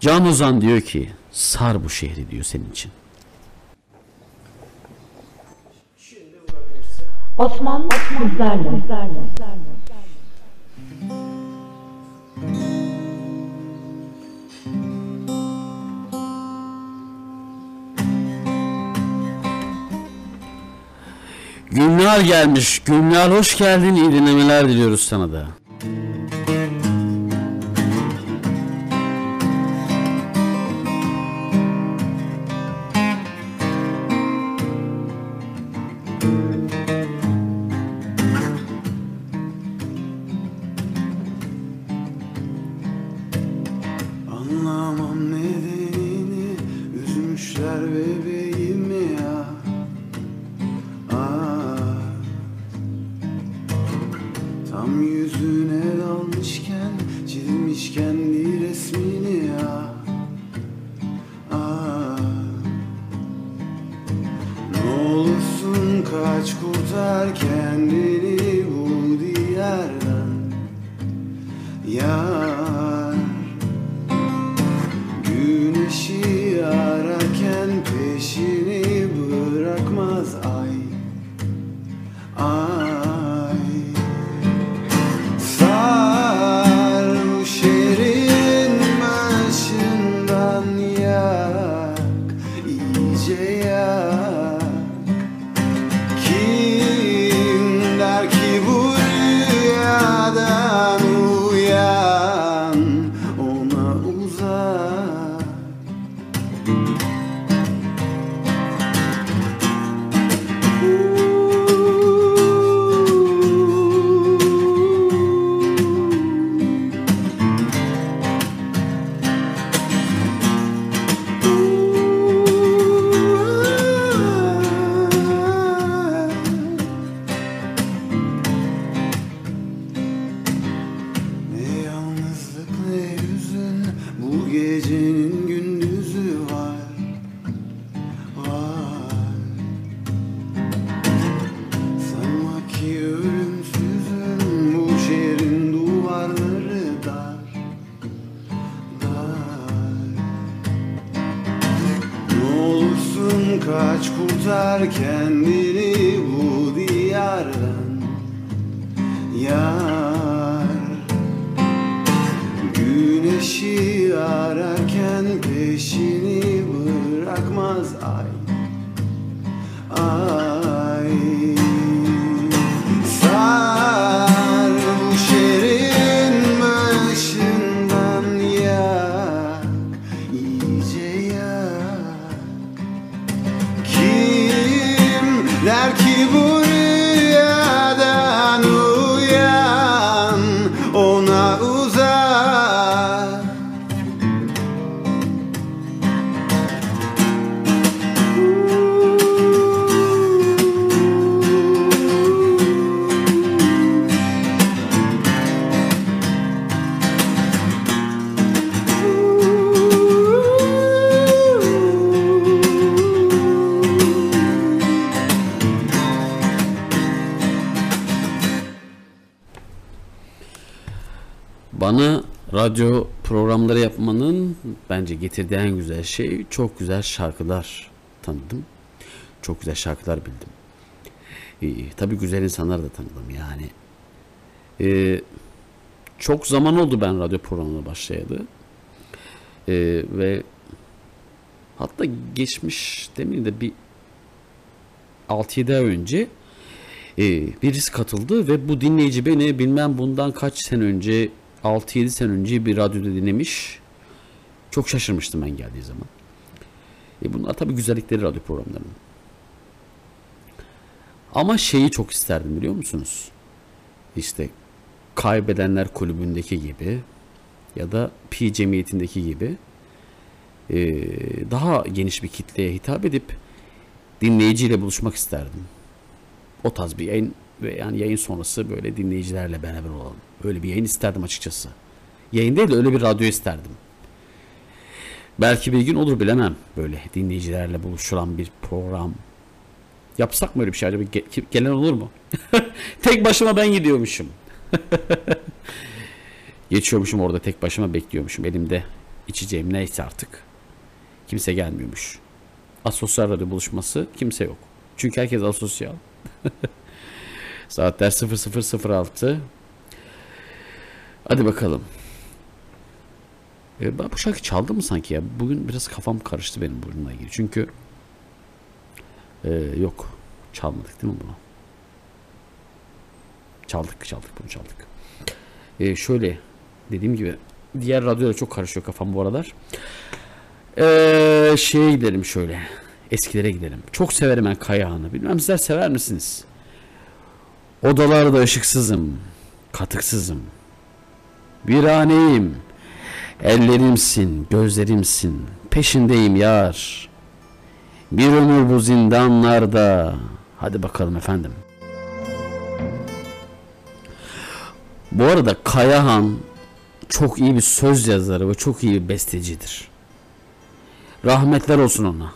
Can Ozan diyor ki sar bu şehri diyor senin için. Osman sizlerle. Gülnar gelmiş. Gülnar hoş geldin. İyi dinlemeler diliyoruz sana da. Ararken peşini bence getirdiği en güzel şey çok güzel şarkılar tanıdım. Çok güzel şarkılar bildim. Ee, tabii güzel insanlar da tanıdım yani. Ee, çok zaman oldu ben radyo programına başlayalı. Ee, ve hatta geçmiş demeyeyim de bir 6-7 ay önce e, birisi katıldı ve bu dinleyici beni bilmem bundan kaç sene önce 6-7 sene önce bir radyoda dinlemiş. Çok şaşırmıştım ben geldiği zaman. E bunlar tabii güzellikleri radyo programlarının. Ama şeyi çok isterdim biliyor musunuz? İşte Kaybedenler Kulübü'ndeki gibi ya da Pi Cemiyeti'ndeki gibi e, daha geniş bir kitleye hitap edip dinleyiciyle buluşmak isterdim. O tarz bir yayın ve yani yayın sonrası böyle dinleyicilerle beraber olalım. Öyle bir yayın isterdim açıkçası. Yayın değil de öyle bir radyo isterdim. Belki bir gün olur bilemem. Böyle dinleyicilerle buluşulan bir program. Yapsak mı öyle bir şey acaba? Ge- gelen olur mu? tek başıma ben gidiyormuşum. Geçiyormuşum orada tek başıma bekliyormuşum. Elimde içeceğim neyse artık. Kimse gelmiyormuş. Asosyal radyo buluşması kimse yok. Çünkü herkes asosyal. Saatler 00.06. Hadi bakalım. E, ben bu şarkı çaldı mı sanki ya? Bugün biraz kafam karıştı benim bununla ilgili. Çünkü e, yok çalmadık değil mi bunu? Çaldık çaldık bunu çaldık. Ee, şöyle dediğim gibi diğer radyoda çok karışıyor kafam bu aralar. Ee, şeye gidelim şöyle. Eskilere gidelim. Çok severim ben Kayahan'ı. Bilmem sizler sever misiniz? Odalarda ışıksızım. Katıksızım. Viraneyim. Ellerimsin, gözlerimsin. Peşindeyim yar. Bir ömür bu zindanlarda. Hadi bakalım efendim. Bu arada Kayahan çok iyi bir söz yazarı ve çok iyi bir bestecidir. Rahmetler olsun ona.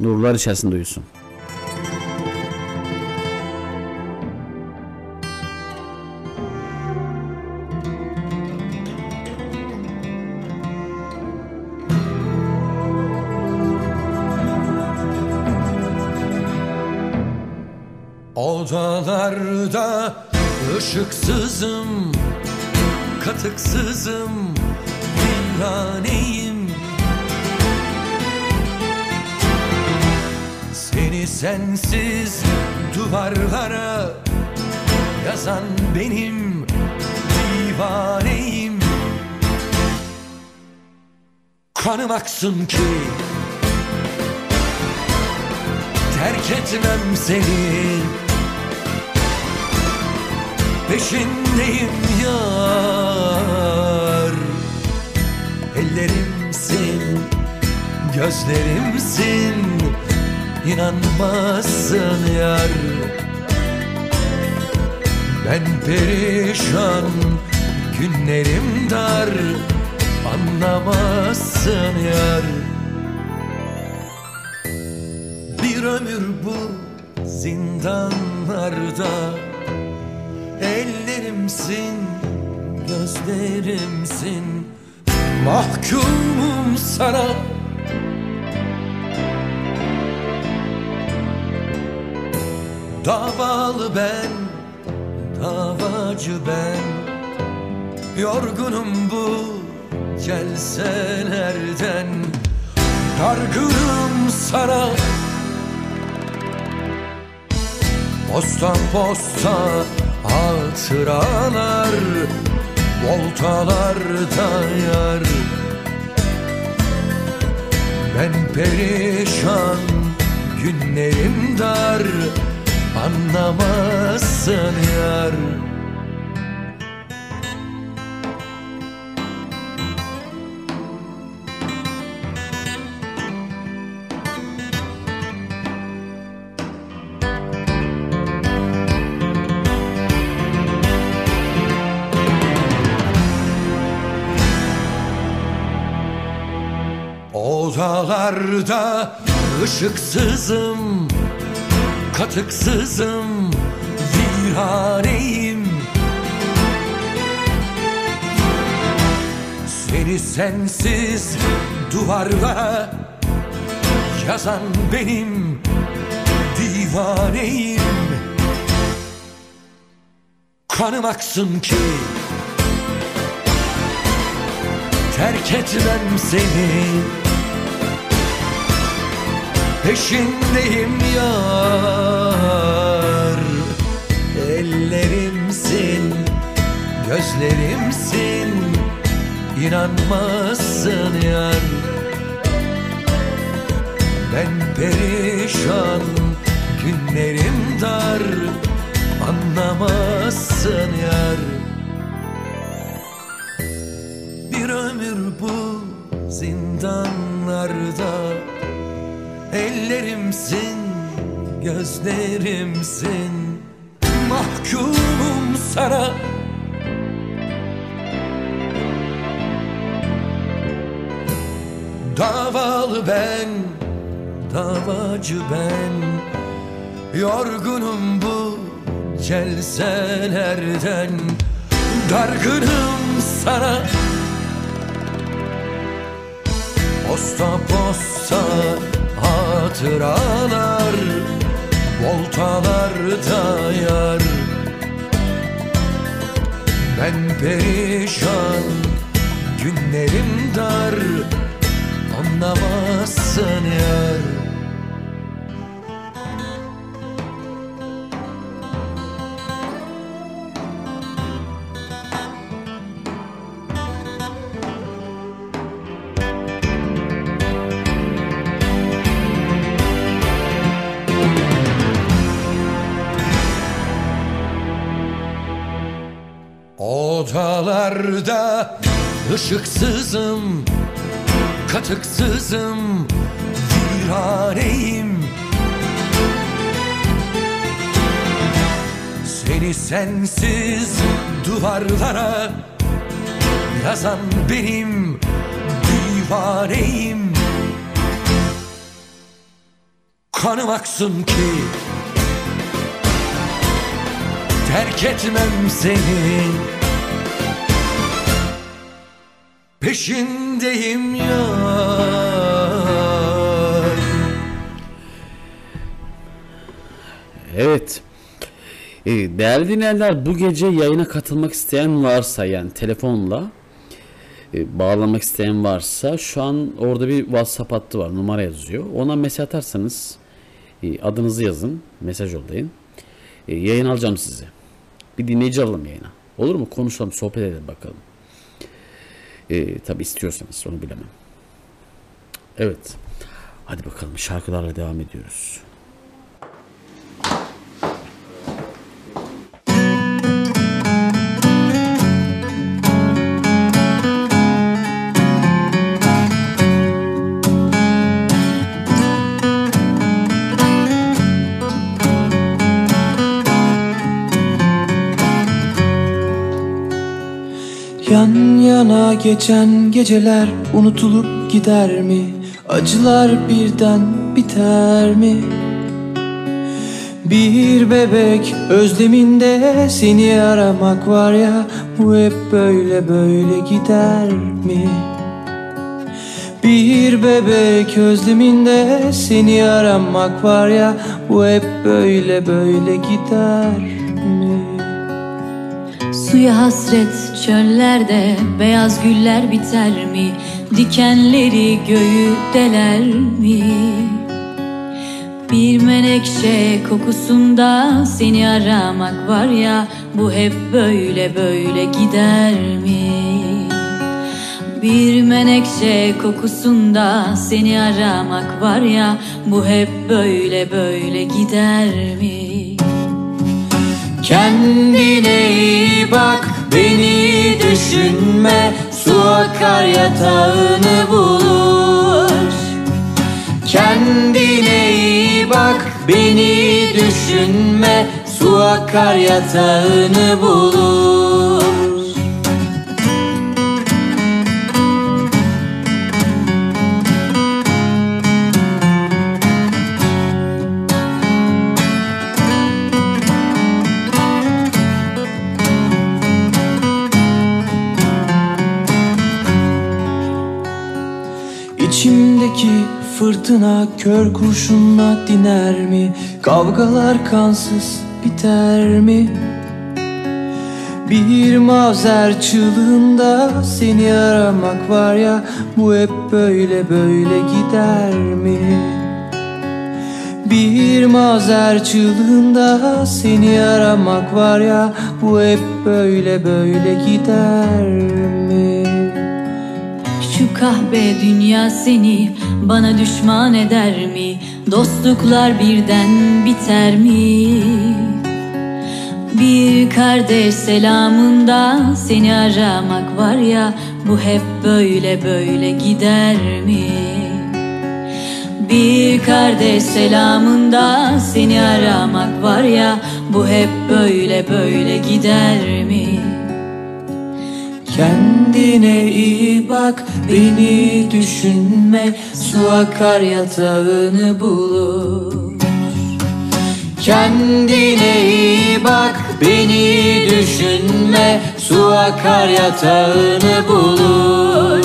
Nurlar içerisinde uyusun. Işıksızım, katıksızım, viraneyim Seni sensiz duvarlara yazan benim divaneyim. Kanım aksın ki terk etmem seni Peşindeyim yar. Ellerimsin, gözlerimsin. İnanmazsın yar. Ben perişan, günlerim dar. Anlamazsın yar. Bir ömür bu zindanlarda Ellerimsin, gözlerimsin. Mahkumum sana. Davalı ben, davacı ben. Yorgunum bu celselerden Dargınım sana. Posta posta hatıralar Voltalarda yar. Ben perişan günlerim dar Anlamazsın yar Odalarda ışıksızım, katıksızım, viraneyim Seni sensiz duvarlara yazan benim divaneyim. Kanım aksın ki terk etmem seni Peşindeyim yar. Ellerimsin, gözlerimsin. İnanmazsın yar. Ben perişan, günlerim dar. Anlamazsın yar. Bir ömür bu zindanlarda Ellerimsin, gözlerimsin. Mahkumum sana. Davalı ben, davacı ben. Yorgunum bu celselerden. Dargınım sana. Posta posta hatıralar Voltalarda yar. Ben perişan Günlerim dar Anlamazsın yar Ortalarda ışıksızım Katıksızım Viraneyim. Seni sensiz duvarlara Yazan benim divaneyim. Kanım aksın ki Terk etmem seni Peşindeyim ya Evet. Ee, Değerli dinleyenler bu gece yayına katılmak isteyen varsa yani telefonla e, bağlamak isteyen varsa şu an orada bir WhatsApp hattı var numara yazıyor. Ona mesaj atarsanız e, adınızı yazın mesaj yollayın. E, Yayın alacağım sizi. Bir dinleyici alalım yayına. Olur mu? Konuşalım sohbet edelim bakalım. E, tabi istiyorsanız onu bilemem. Evet. Hadi bakalım şarkılarla devam ediyoruz. Yan yana geçen geceler unutulup gider mi? Acılar birden biter mi? Bir bebek özleminde seni aramak var ya Bu hep böyle böyle gider mi? Bir bebek özleminde seni aramak var ya Bu hep böyle böyle gider mi? Suya hasret çöllerde beyaz güller biter mi? Dikenleri göğü deler mi? Bir menekşe kokusunda seni aramak var ya Bu hep böyle böyle gider mi? Bir menekşe kokusunda seni aramak var ya Bu hep böyle böyle gider mi? Kendine iyi bak beni düşünme. Su akar yatağını bulur. Kendine iyi bak beni düşünme. Su akar yatağını bulur İçimdeki fırtına kör kurşunla diner mi? Kavgalar kansız biter mi? Bir mazer çığlığında seni aramak var ya Bu hep böyle böyle gider mi? Bir mazer çığlığında seni aramak var ya Bu hep böyle böyle gider mi? Şu kahve dünya seni bana düşman eder mi? Dostluklar birden biter mi? Bir kardeş selamında seni aramak var ya Bu hep böyle böyle gider mi? Bir kardeş selamında seni aramak var ya Bu hep böyle böyle gider mi? Kendine iyi bak beni düşünme. Su akar yatağını bulur. Kendine iyi bak beni düşünme. Su akar yatağını bulur.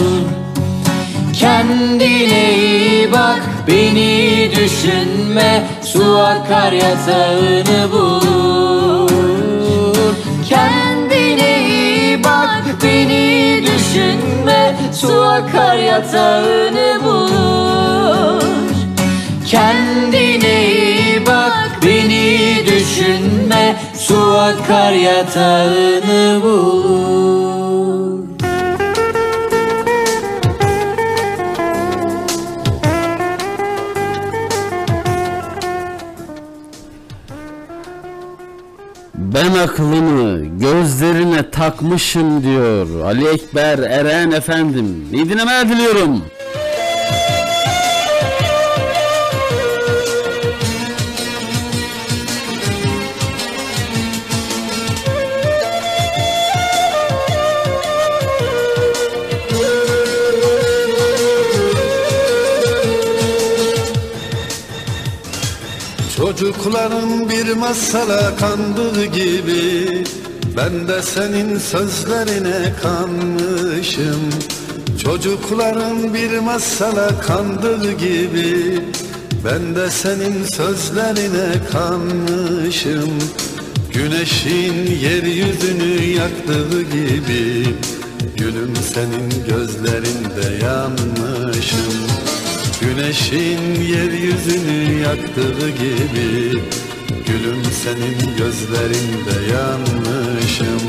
Kendine iyi bak beni düşünme. Su akar yatağını bulur. Kendine düşünme Su akar yatağını bulur. Kendine iyi bak beni düşünme Su akar yatağını bulur Ben aklımı gözlerine takmışım diyor Ali Ekber Eren efendim. İyi dinlemeler diliyorum. Çocukların bir masala kandığı gibi Ben de senin sözlerine kanmışım. Çocukların bir masala kandığı gibi Ben de senin sözlerine kanmışım. Güneşin yeryüzünü yaktığı gibi Gülüm senin gözlerinde yanmışım Güneşin yeryüzünü yaktığı gibi Gülüm senin gözlerinde yanmışım.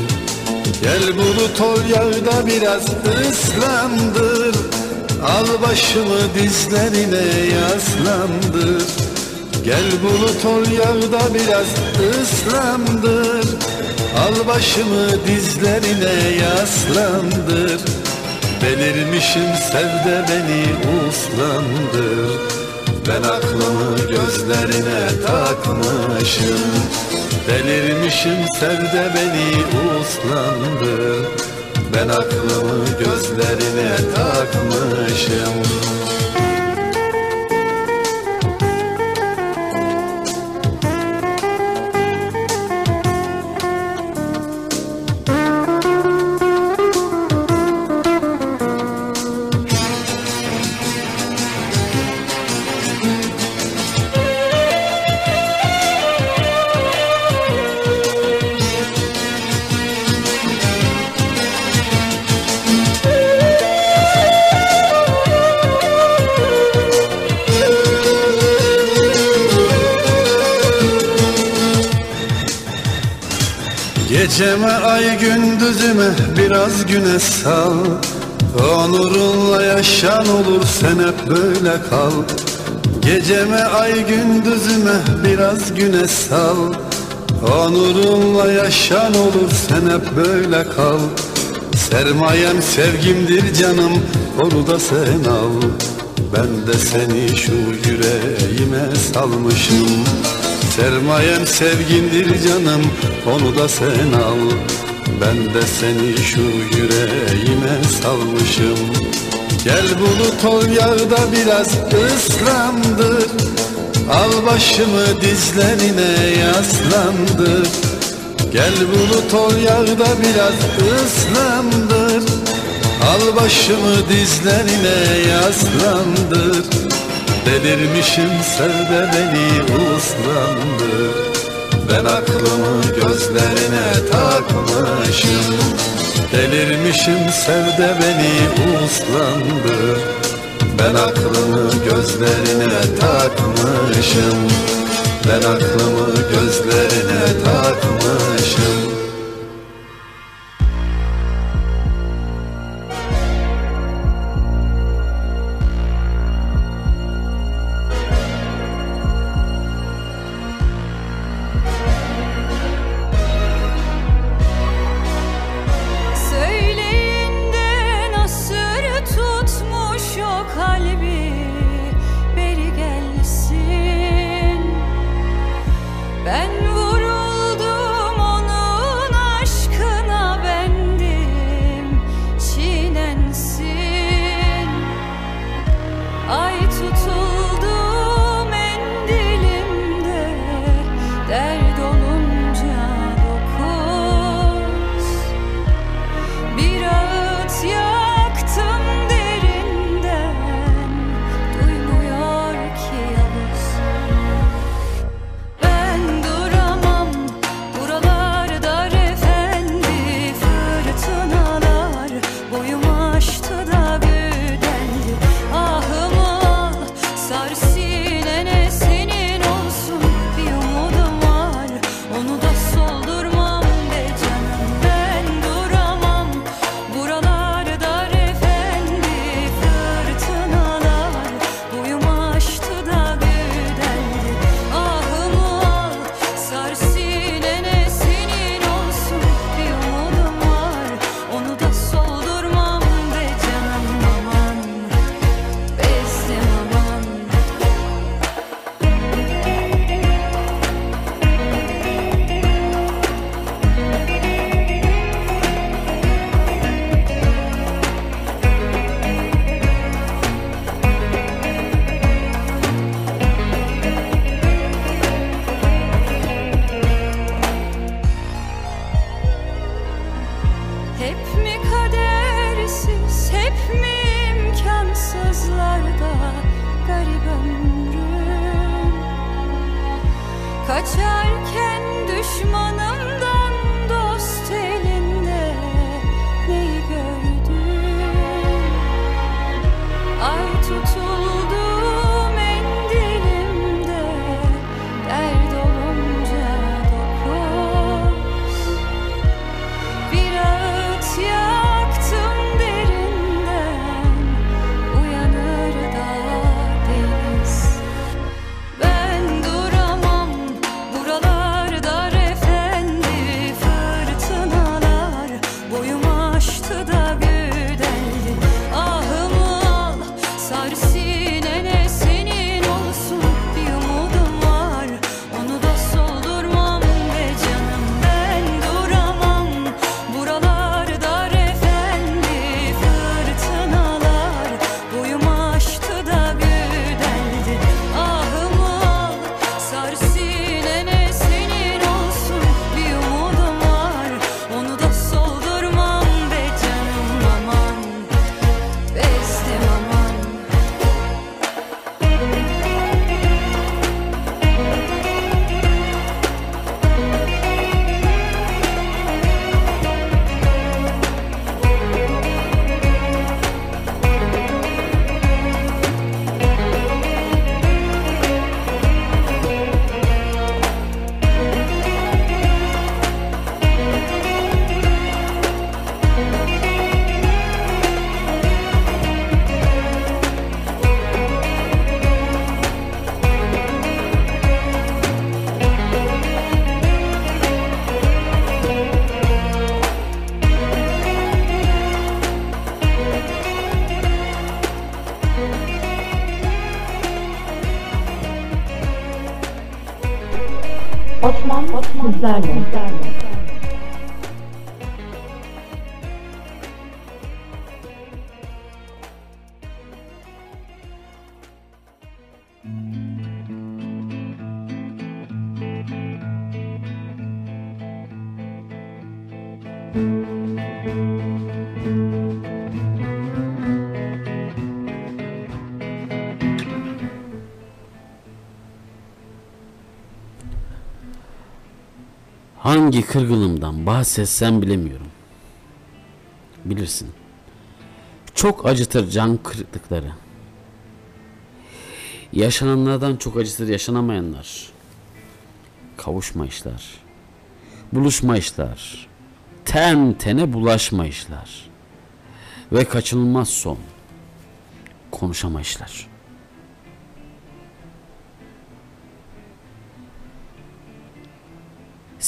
Gel bulut ol yağda biraz ıslandır. Al başımı dizlerine yaslandır. Gel bulut ol yağda biraz ıslandır. Al başımı dizlerine yaslandır Belirmişim sevde beni uslandır. Ben aklımı gözlerine takmışım. Delirmişim sevde beni uslandır. Ben aklımı gözlerine takmışım biraz güneş sal Onurunla yaşan olur sen hep böyle kal. Geceme ay gündüzüme biraz güneş sal. Onurunla yaşan olur sen hep böyle kal. Sermayem sevgimdir canım onu da sen al. Ben de seni şu yüreğime salmışım. Sermayem sevgindir canım onu da sen al Ben de seni şu yüreğime salmışım. Gel bulut ol yağda biraz ıslandır Al başımı dizlerine yaslandır Gel bulut ol yağda biraz ıslandır Al başımı dizlerine yaslandır Delirmişim sevde beni uslandır Ben aklımı gözlerine takmışım. Delirmişim sevde beni uslandır Ben aklımı gözlerine takmışım. Ben aklımı gözlerine takmışım sizlerle. Hangi kırgınımdan bahsetsem bilemiyorum. Bilirsin. Çok acıtır can kırıklıkları. Yaşananlardan çok acıtır yaşanamayanlar. Kavuşmayışlar. Buluşmayışlar. Ten tene bulaşmayışlar. Ve kaçınılmaz son. Konuşamayışlar.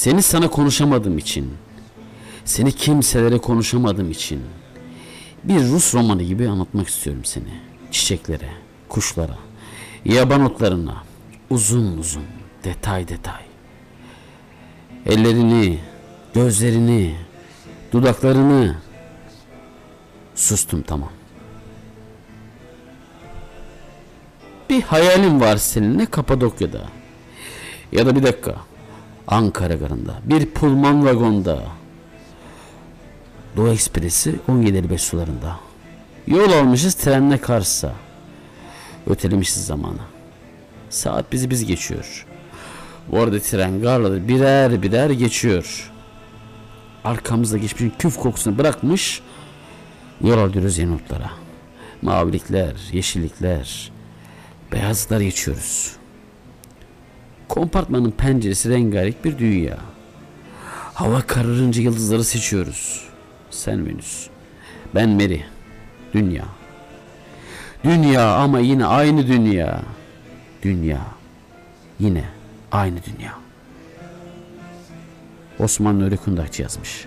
Seni sana konuşamadığım için, seni kimselere konuşamadığım için bir Rus romanı gibi anlatmak istiyorum seni. Çiçeklere, kuşlara, yaban otlarına, uzun uzun, detay detay. Ellerini, gözlerini, dudaklarını sustum tamam. Bir hayalim var seninle Kapadokya'da. Ya da bir dakika. Ankara garında bir pulman vagonda. Doğu Ekspresi 17.55 sularında. Yol almışız trenle Kars'a. Ötelemişiz zamanı saat bizi biz geçiyor. Bu arada tren garla birer birer geçiyor. Arkamızda geçmiş küf kokusunu bırakmış yol alıyoruz yeni otlara mavilikler yeşillikler beyazlar geçiyoruz Kompartmanın penceresi rengarenk bir dünya. Hava kararınca yıldızları seçiyoruz. Sen Venüs, ben Mary. Dünya. Dünya ama yine aynı dünya. Dünya. Yine aynı dünya. Osman Nuri Kundakçı yazmış.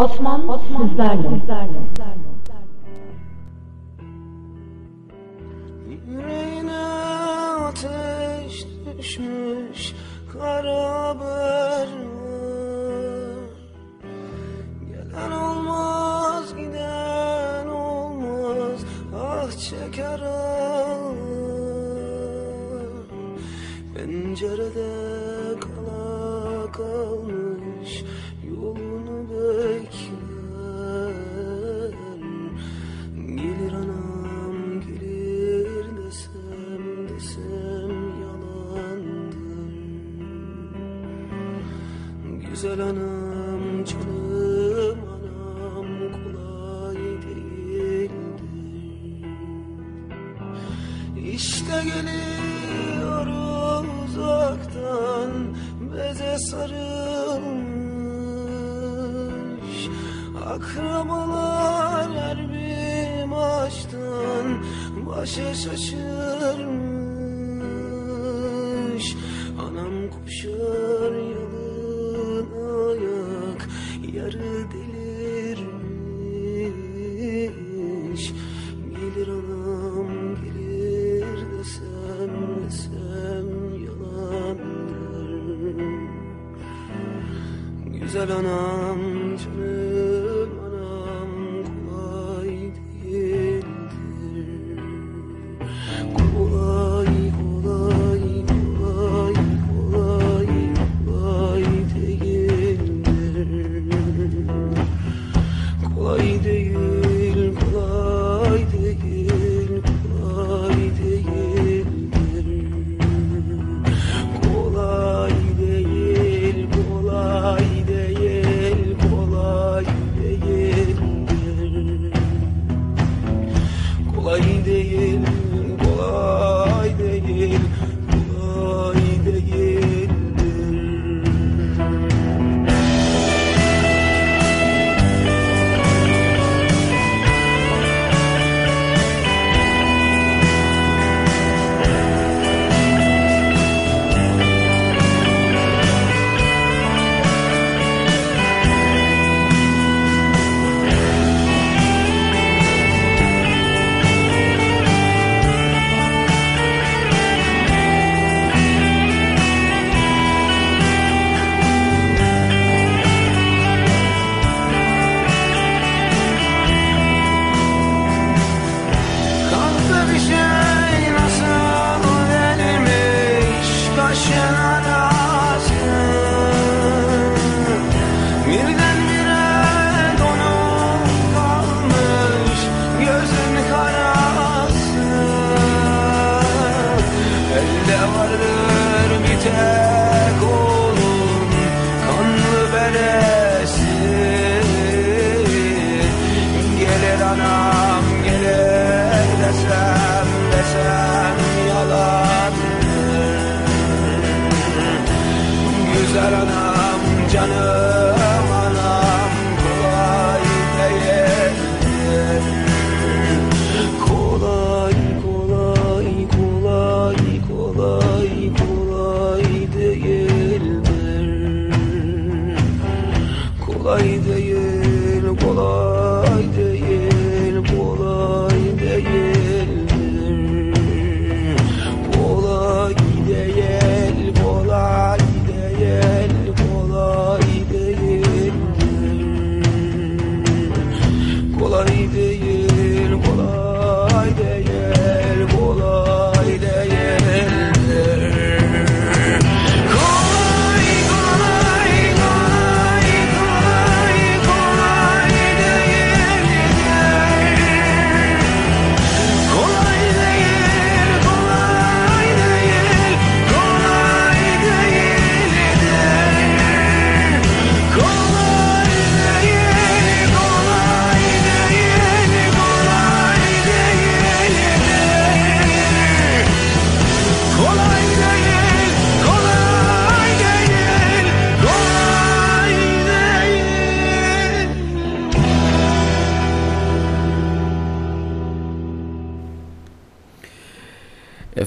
Osman, Osman sizlerle. sizlerle. Yüreğine ateş düşmüş kara haber var. Gelen olmaz giden olmaz ah çeker ağlar. Pencerede anam canım anam kolay değildir. İşte geliyor uzaktan beze sarılmış. Akrabalar her bir maçtan başa şaşırmış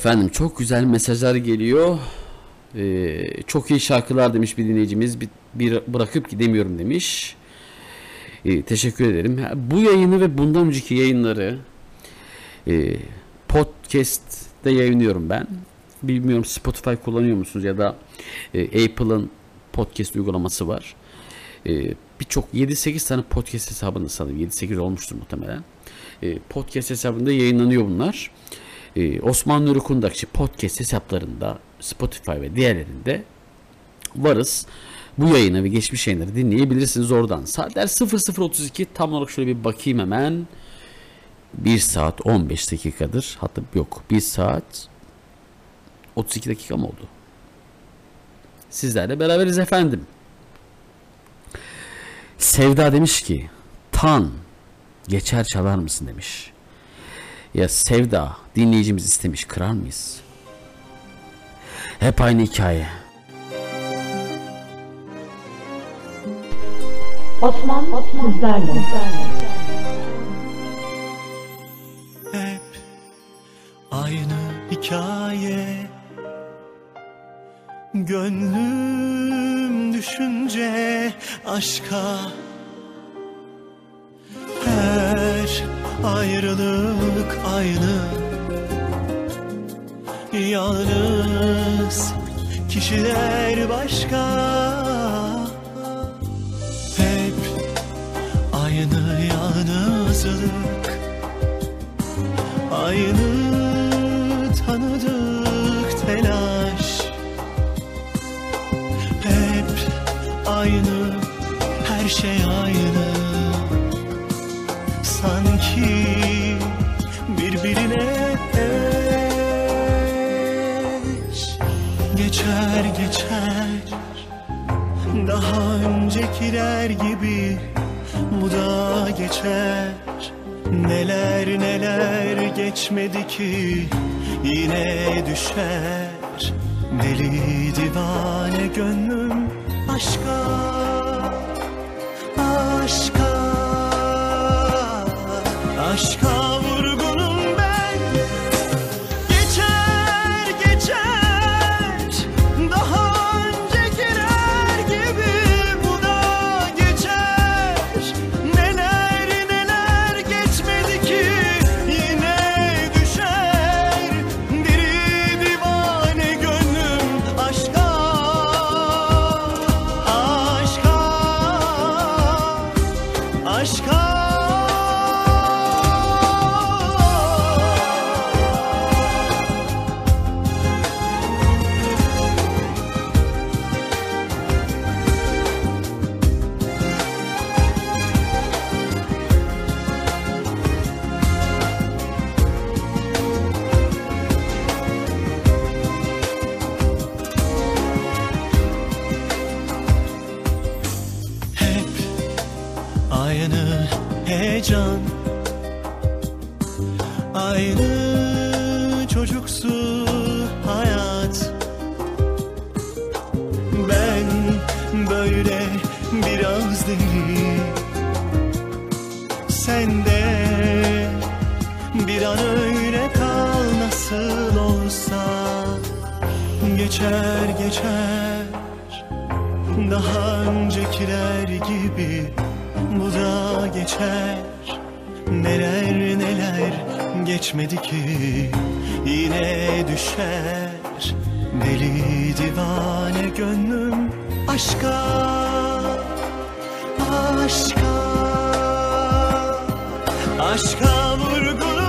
Efendim çok güzel mesajlar geliyor. Ee, çok iyi şarkılar demiş bir dinleyicimiz. Bir, bir bırakıp gidemiyorum demiş. Ee, teşekkür ederim. Bu yayını ve bundan önceki yayınları e, podcast'te yayınlıyorum ben. Bilmiyorum Spotify kullanıyor musunuz ya da e, Apple'ın podcast uygulaması var. E, Birçok 7-8 tane podcast hesabında sanırım 7-8 olmuştur muhtemelen. E, podcast hesabında yayınlanıyor bunlar. E, Osman Nuri podcast hesaplarında Spotify ve diğerlerinde varız. Bu yayını ve geçmiş yayınları dinleyebilirsiniz oradan. Saatler 00.32 tam olarak şöyle bir bakayım hemen. 1 saat 15 dakikadır. Hatta yok 1 saat 32 dakika mı oldu? Sizlerle beraberiz efendim. Sevda demiş ki Tan geçer çalar mısın demiş. Ya Sevda dinleyicimiz istemiş kırar mıyız? Hep aynı hikaye. Osman sizlerle. Hep aynı hikaye Gönlüm düşünce aşka Her ayrılık aynı. Yalnız kişiler başka. Hep aynı yalnızlık. Aynı tanıdık telaş. Hep aynı her şey aynı Geçer geçer. Daha öncekiler gibi bu da geçer. Neler neler geçmedi ki yine düşer. Deli divane gönlüm aşka Aşka Aşka Geçer. Daha öncekiler gibi bu da geçer. Neler neler geçmedi ki yine düşer. Deli divane gönlüm aşka Aşka Aşka vurgunum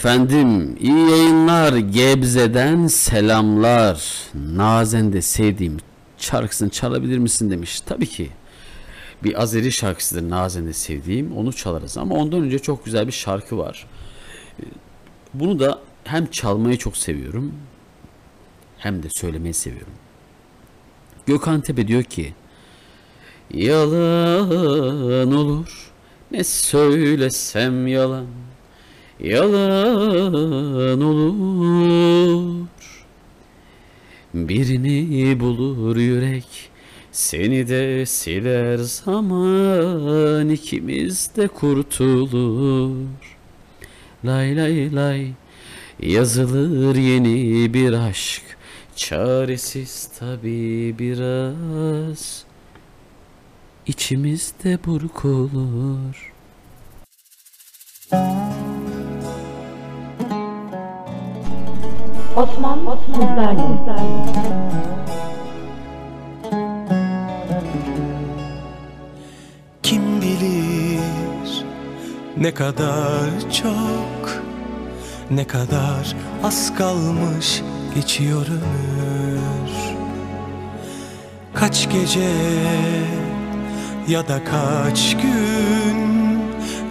Efendim iyi yayınlar Gebze'den selamlar. Nazen de sevdiğim şarkısını çalabilir misin demiş. Tabii ki bir Azeri şarkısıdır Nazen de sevdiğim onu çalarız ama ondan önce çok güzel bir şarkı var. Ee, bunu da hem çalmayı çok seviyorum hem de söylemeyi seviyorum. Gökhan Tepe diyor ki Yalan olur ne söylesem yalan yalan olur. Birini bulur yürek seni de siler zaman ikimiz de kurtulur. Lay lay lay yazılır yeni bir aşk Çaresiz tabi biraz İçimizde burkulur. Müzik Osman Kuzberli. Kim bilir ne kadar çok ne kadar az kalmış geçiyor ömür Kaç gece ya da kaç gün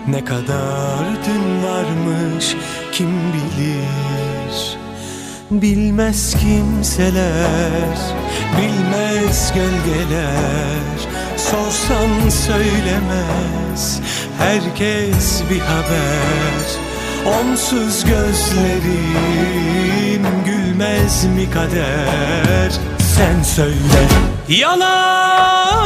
Ne kadar dün varmış kim bilir Bilmez kimseler, bilmez gölgeler. Sorsan söylemez, herkes bir haber. Onsuz gözlerim gülmez mi kader? Sen söyle. Yalan!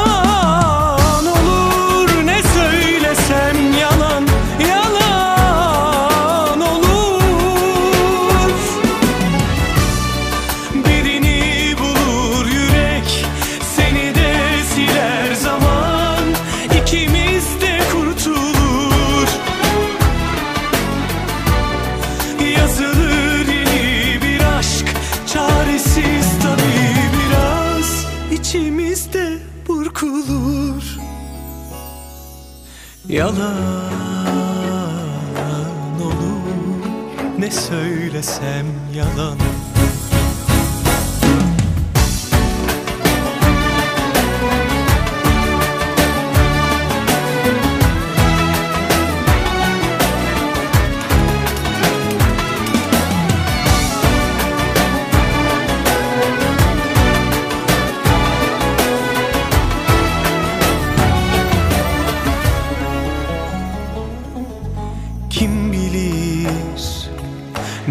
Yalan olur. Ne söylesem yalan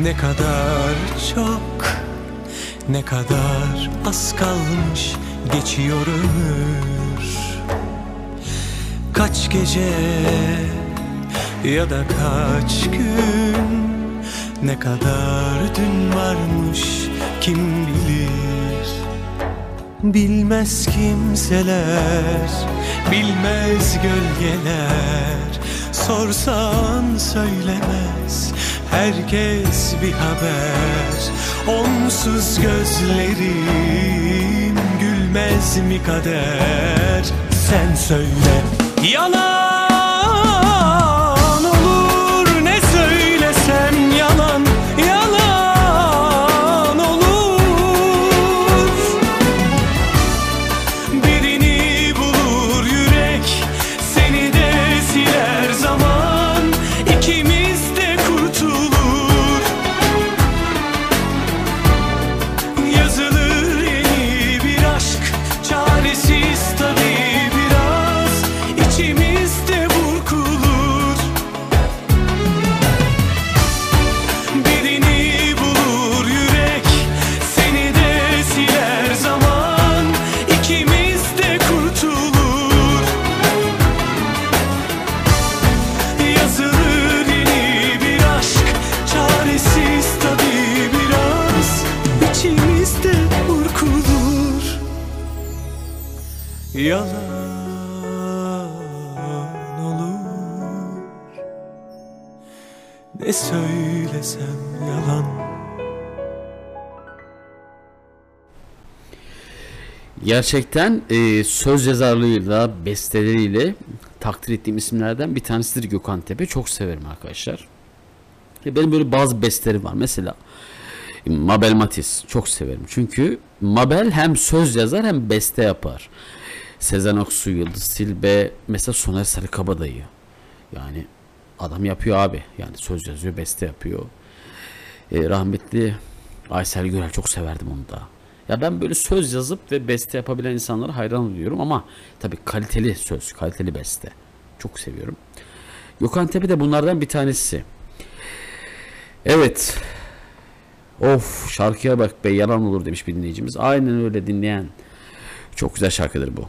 ne kadar çok ne kadar az kalmış geçiyor ömür Kaç gece ya da kaç gün ne kadar dün varmış kim bilir. Bilmez kimseler, bilmez gölgeler Sorsan söylemez herkes bir haber. Onsuz gözlerim gülmez mi kader? Sen söyle. Yalan Gerçekten e, söz yazarlığıyla, besteleriyle takdir ettiğim isimlerden bir tanesidir Gökhan Tepe. Çok severim arkadaşlar. E, benim böyle bazı bestelerim var. Mesela e, Mabel Matiz çok severim. Çünkü Mabel hem söz yazar hem beste yapar. Sezen Aksu, Yıldız Tilbe, mesela Soner Sarıkabadayı. Yani adam yapıyor abi. Yani söz yazıyor, beste yapıyor. E, rahmetli Aysel Gürel çok severdim onu da. Ya ben böyle söz yazıp ve beste yapabilen insanlara hayran oluyorum ama tabii kaliteli söz, kaliteli beste. Çok seviyorum. Gökhan Tepe de bunlardan bir tanesi. Evet. Of şarkıya bak be yalan olur demiş bir dinleyicimiz. Aynen öyle dinleyen. Çok güzel şarkıdır bu.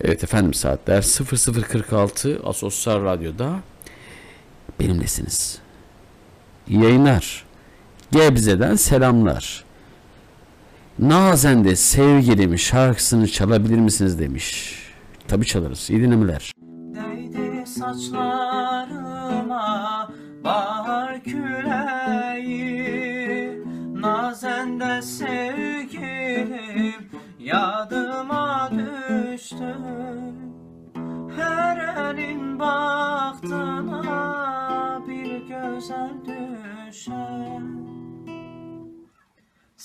Evet efendim saatler 00.46 Asosyal Radyo'da benimlesiniz. Yayınlar. Gebze'den selamlar. Nazen de sevgilim şarkısını çalabilir misiniz demiş. Tabi çalarız. İyi dinlemeler. Değdi saçlarıma bahar küleği Nazen de sevgilim yadıma düştü Her elin baktığına bir güzel düşer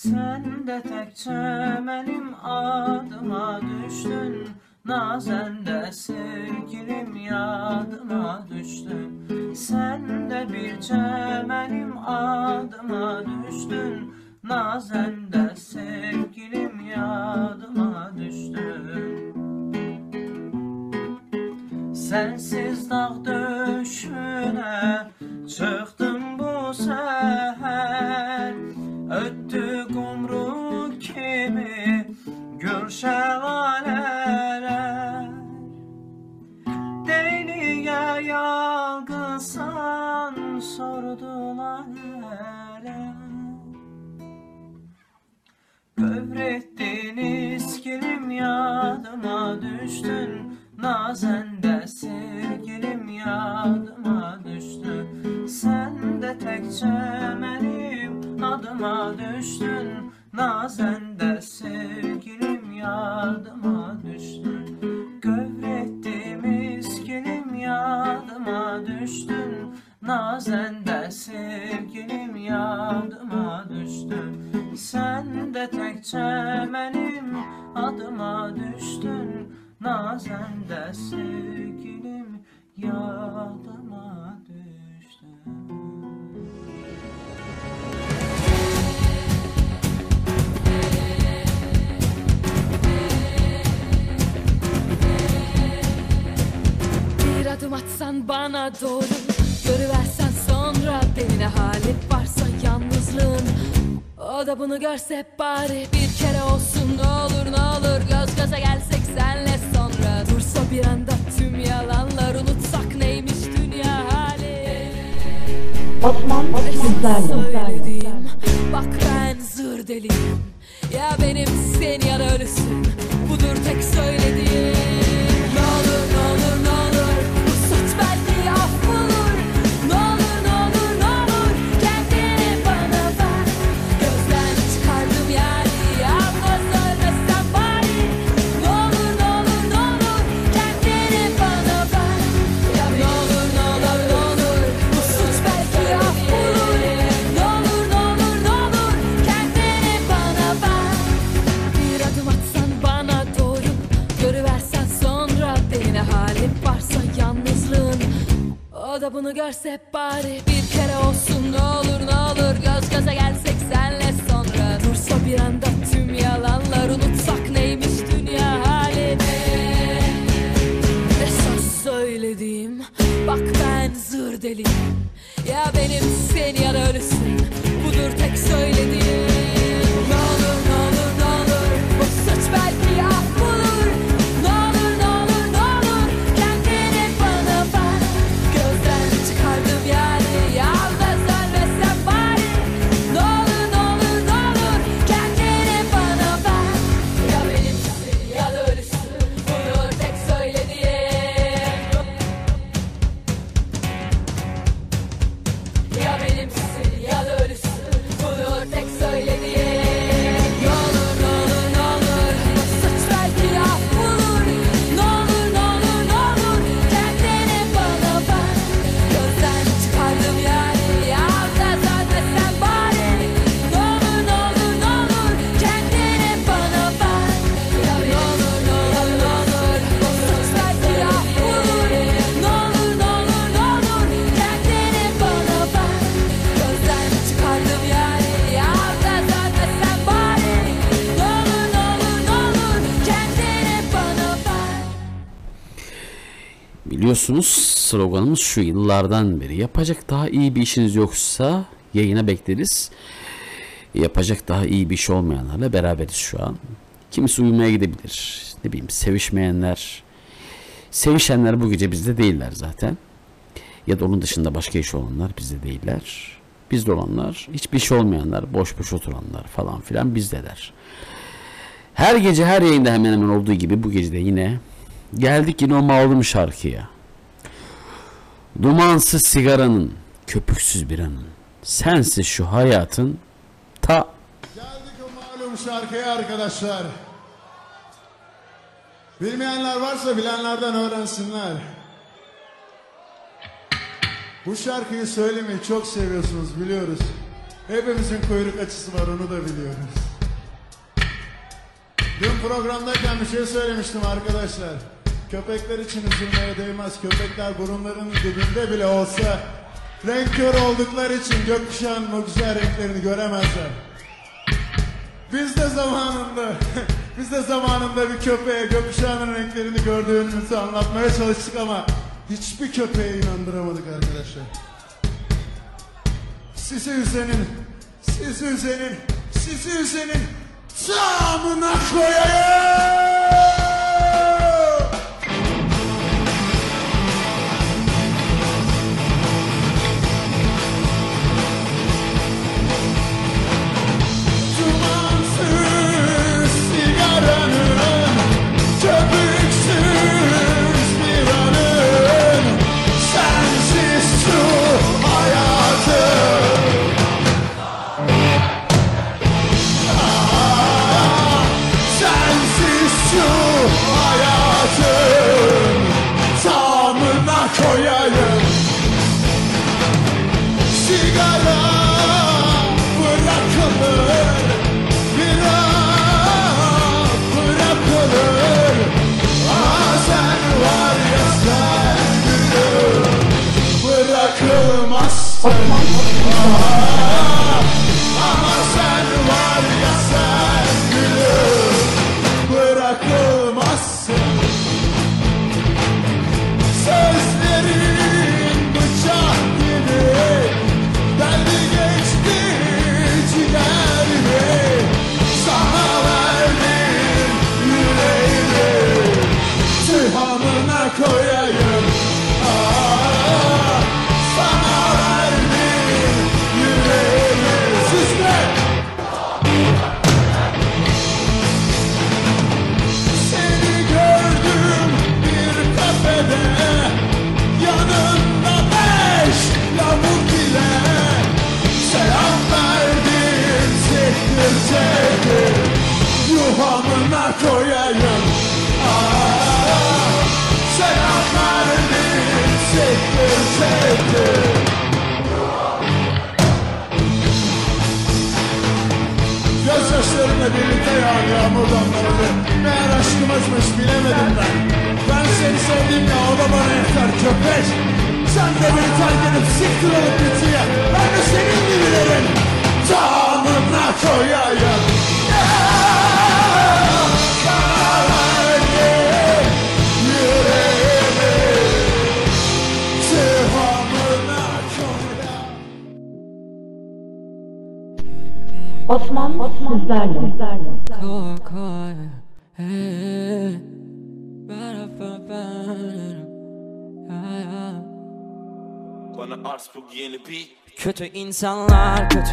Sen de tek çemenim adıma düştün. Nazen de sevgilim yadıma düştün. Sen de bir çemenim adıma düştün. Nazen de sevgilim yadıma düştün. Sensiz dağ döşüne Çıktım bu seher Öttü kumru kimi Gür şelaleler Deliye yalgısan sordular hele Kövrettin iskilim yadıma düştün. Nazende sevgilim yadıma düştün. Sen de tek çemenim adıma düştün. Nazende sevgilim yadıma düştün. Kövrettim iskilim yadıma düştün. Nazende sevgilim yadıma düştün. Sen de tek çemenim adıma düştün. Nazende sevgilim yadıma düştün adım atsan bana doğru. Görüversen sonra beni ne hali varsa yalnızlığın. O da bunu görse bari bir kere olsun. Ne olur ne olur Göz göze gelsek senle sonra. Dursa bir anda tüm yalanlar unutsak neymiş dünya hali? Sizlerle. Söylediğim bak ben zır deliyim. Ya benim sen ya da ölüsün. Budur tek söylediğim Biliyorsunuz sloganımız şu yıllardan beri yapacak daha iyi bir işiniz yoksa yayına bekleriz. Yapacak daha iyi bir iş olmayanlarla beraberiz şu an. Kimisi uyumaya gidebilir. Ne bileyim sevişmeyenler. Sevişenler bu gece bizde değiller zaten. Ya da onun dışında başka iş olanlar bizde değiller. Bizde olanlar hiçbir iş olmayanlar, boş boş oturanlar falan filan bizdeler. Her gece her yayında hemen hemen olduğu gibi bu gece de yine geldik yine o malum şarkıya. Dumansız sigaranın, köpüksüz biranın, sensiz şu hayatın ta Malum şarkıyı arkadaşlar. Bilmeyenler varsa bilenlerden öğrensinler. Bu şarkıyı söylemeyi çok seviyorsunuz biliyoruz. Hepimizin kuyruk açısı var onu da biliyoruz. Dün programdayken bir şey söylemiştim arkadaşlar. Köpekler için üzülmeye değmez. Köpekler burunlarının dibinde bile olsa renk kör oldukları için gökkuşağının o güzel renklerini göremezler. Biz de zamanında Biz de zamanında bir köpeğe gökkuşağının renklerini gördüğümüzü anlatmaya çalıştık ama hiçbir köpeğe inandıramadık arkadaşlar. Sizi üzenin, sizi üzenin, sizi üzenin tamına koyayım. Thank you. Yeni beat Kötü insanlar kötü.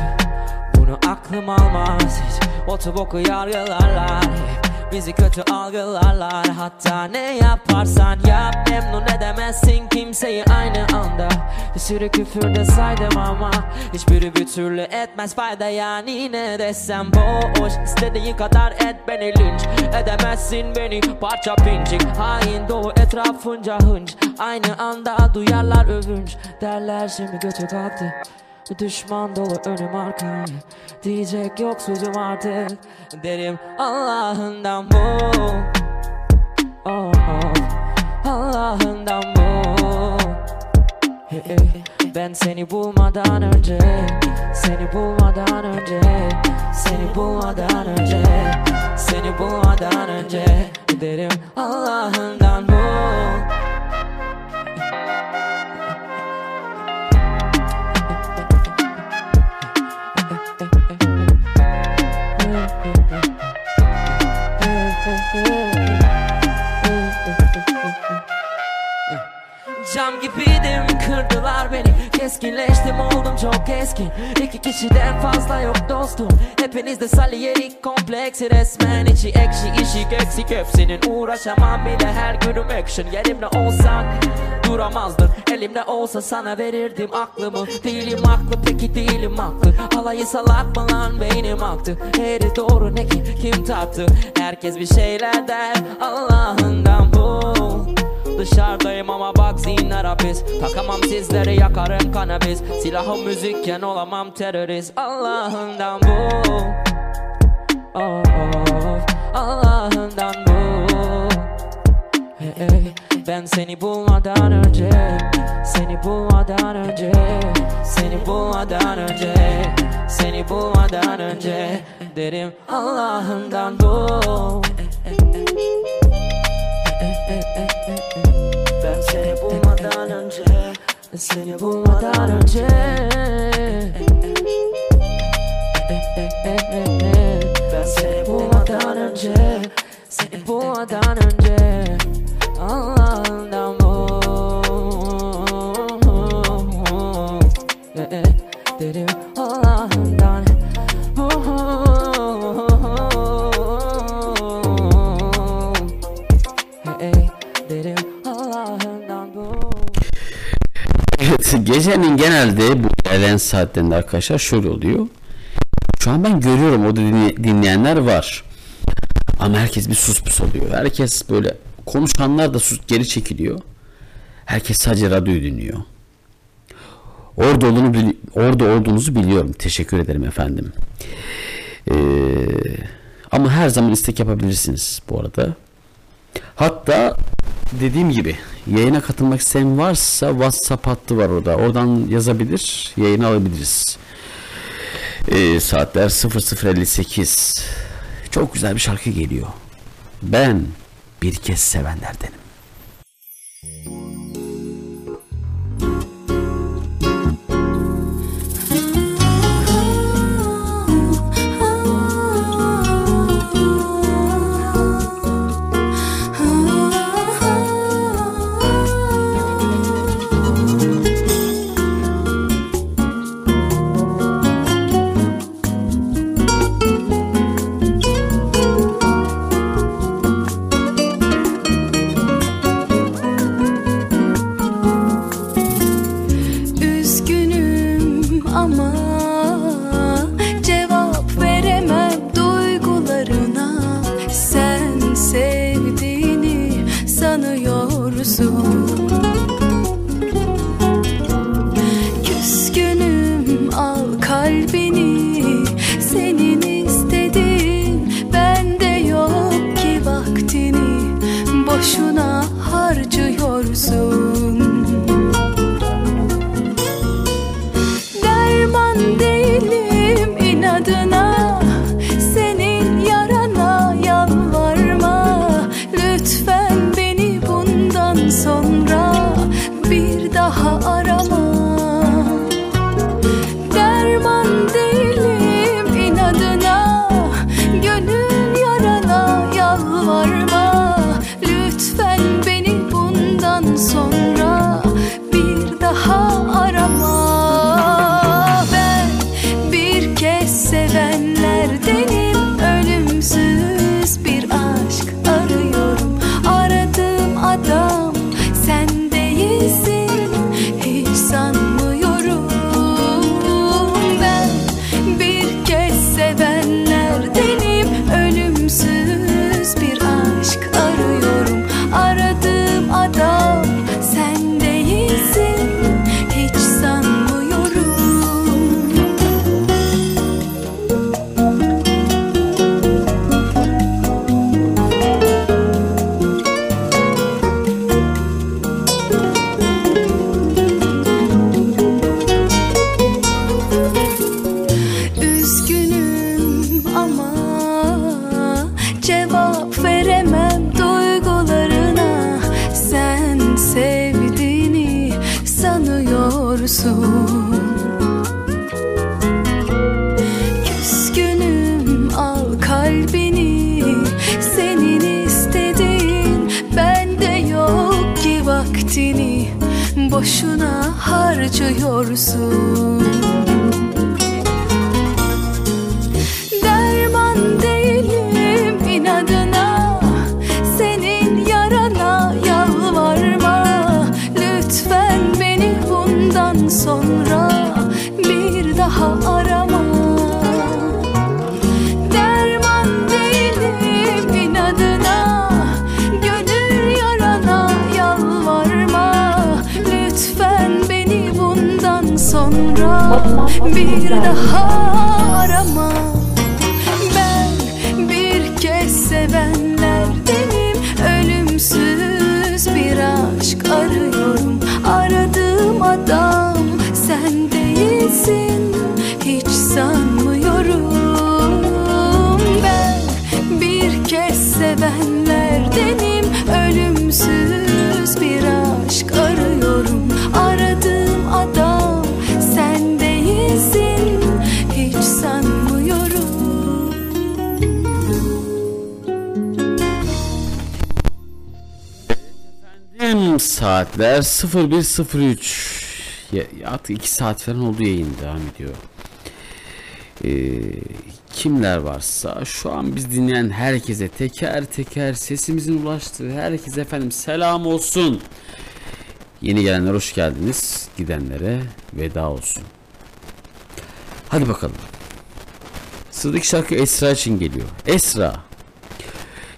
Bunu aklım almaz hiç. Otoboku yargılarlar hep Bizi kötü algılarlar. Hatta ne yaparsan yap. Memnun edemezsin kimseyi aynı anda. Bir sürü küfür de saydım ama Hiçbiri bir türlü etmez fayda. Yani Ne desem boş İstediğin kadar et beni linç Edemezsin beni. Parça pincik Hain dolu etrafınca hınç. Aynı anda duyarlar övünç Derler. Şimdi götü kalktı Düşman dolu önüm arkam Diyecek yok sözüm artık. Derim Allah'ından bu. Oh, oh. Allah'ından bu. Ben seni bulmadan önce Seni bulmadan önce Seni bulmadan önce Seni bulmadan önce Derim Allah'ından bu good. Cam gibiydim. Kırdılar beni Keskinleştim oldum çok keskin İki kişiden fazla yok dostum. Hepinizde saliyerik kompleksi resmen içi ekşi işi eksik hepsinin Uğraşamam bile her günüm action. Yerimde olsan duramazdın Elimde olsa sana verirdim aklımı. Değilim haklı peki değilim haklı. Alayı salak mı lan beynim aktı. Eğri doğru ne ki kim tarttı Herkes bir şeyler der Allah'ından bu Dışarıdayım ama bak zihinler hapis Takamam sizleri yakarım kanabis Silahım müzikken olamam terörist Allah'ından bu oh, oh, Allah'ından bu hey, hey. Ben seni bulmadan önce Seni bulmadan önce Seni bulmadan önce Seni bulmadan önce Derim Allah'ından bul Ben seni bulmadan önce Seni bulmadan önce. Ben seni bulmadan önce. Seni bulmadan önce. Allah'ından gecenin genelde bu ilerleyen saatlerinde arkadaşlar şöyle oluyor. Şu an ben görüyorum o dinle- dinleyenler var. Ama herkes bir sus pus oluyor. Herkes böyle konuşanlar da sus geri çekiliyor. Herkes sadece radyoyu dinliyor. Orada olduğunu orada olduğunuzu biliyorum. Teşekkür ederim efendim. Ee, ama her zaman istek yapabilirsiniz bu arada. Hatta dediğim gibi yayına katılmak isteyen varsa WhatsApp hattı var orada. Oradan yazabilir, yayını alabiliriz. Ee, saatler 00.58. Çok güzel bir şarkı geliyor. Ben bir kez sevenlerdenim. 01.03 ya, artık 2 saat falan oldu yayın devam ediyor. Ee, kimler varsa şu an biz dinleyen herkese teker teker sesimizin ulaştığı herkese efendim selam olsun. Yeni gelenler hoş geldiniz. Gidenlere veda olsun. Hadi bakalım. Sıradaki şarkı Esra için geliyor. Esra.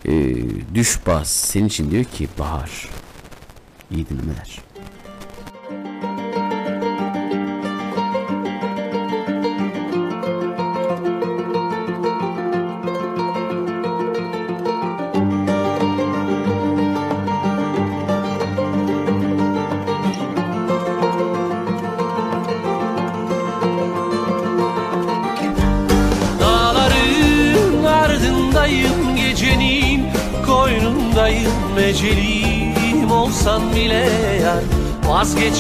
Ee, düş bas. Senin için diyor ki bahar. İyi dinlemeler.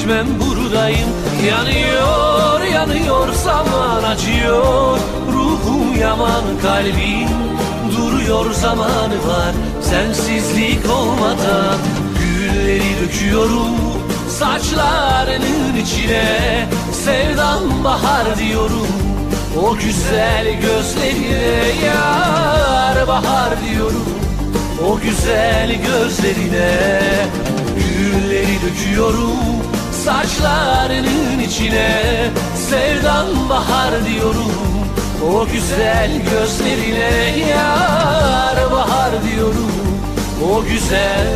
Vazgeçmem buradayım. Yanıyor yanıyor zaman acıyor. Ruhum yaman kalbim Duruyor zamanı var. Sensizlik olmadan Gülleri döküyorum. Saçlarının içine Sevdam bahar diyorum. O güzel gözlerine yar bahar diyorum. O güzel gözlerine Gülleri döküyorum Saçlarının içine Sevdan bahar diyorum O güzel gözlerine yar bahar diyorum O güzel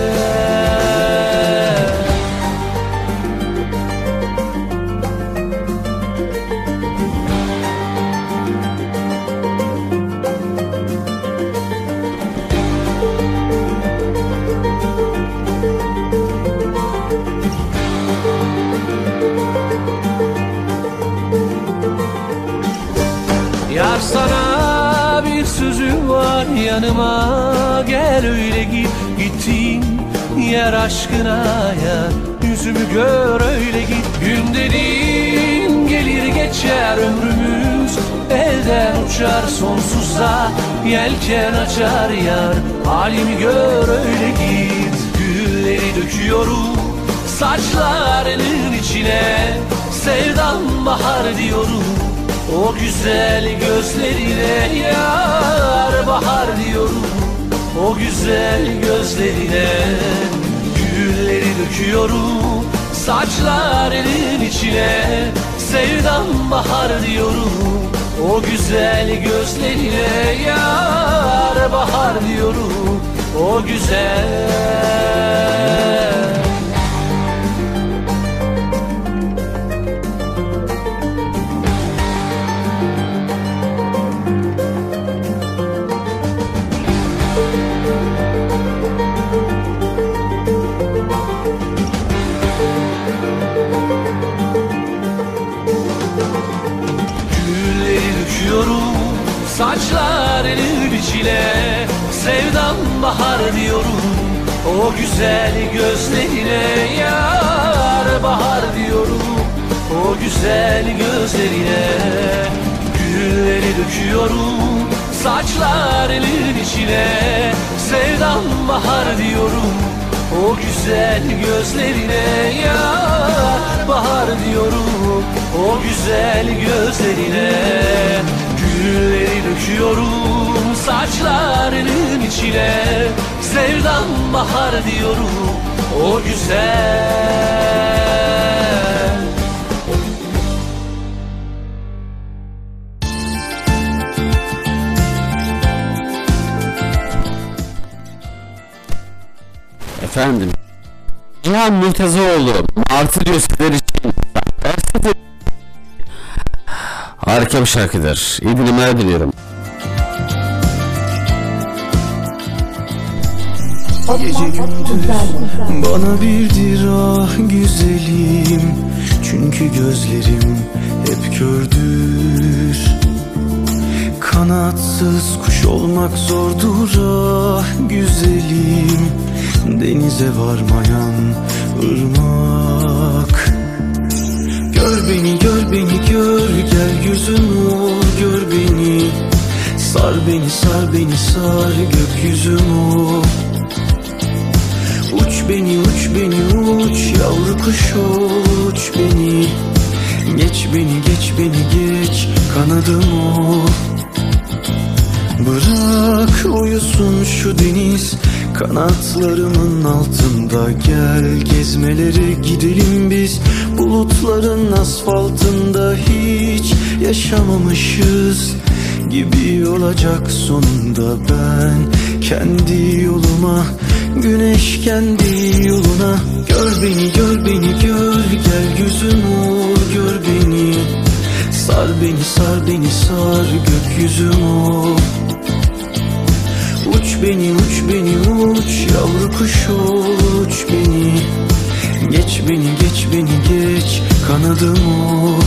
var yanıma Gel öyle git gittiğin yer aşkına ya. Yüzümü gör öyle git. Gün dediğin gelir geçer ömrümüz. Elden uçar sonsuza Yelken açar yar. Halimi gör öyle git. Gülleri döküyorum Saçlarının içine. Sevdan bahar diyorum o güzel gözlerine yar bahar diyorum. O güzel gözlerine Gülleri döküyorum. Saçlarının içine Sevdam bahar diyorum. O güzel gözlerine yar bahar diyorum. O güzel saçlarının içine Sevdam bahar diyorum. O güzel gözlerine Yar bahar diyorum. O güzel gözlerine Gülleri döküyorum. Saçlarının içine Sevdam bahar diyorum. O güzel gözlerine yar bahar diyorum. O güzel gözlerine Gülleri döküyorum saçlarının içine Sevdam bahar diyorum o güzel Efendim. Cihan Murtazaoğlu. Martı diyor sizler için. Harika bir şarkıdır. İyi dinlemeler diliyorum. Gece gündüz bana birdir ah güzelim Çünkü gözlerim hep kördür Kanatsız kuş olmak zordur ah güzelim Denize varmayan ırmak beni gör beni gör. Gel ol gör beni. Sar beni sar beni sar gökyüzüm ol Uç beni uç beni Yavru kuş uç beni. Geç beni geç beni geç kanadımı. Bırak uyusun şu deniz Kanatlarımın altında Gel gezmelere gidelim biz. Bulutların asfaltında Hiç yaşamamışız Gibi olacak sonunda ben. Kendi yoluma Güneş kendi yoluna. Gör beni gör beni gör Gel gözüm ol gör beni. Sar beni sar beni sar gökyüzüm ol Uç beni uç beni uç. Yavru kuş uç beni. Geç beni geç beni geç. Kanadım ol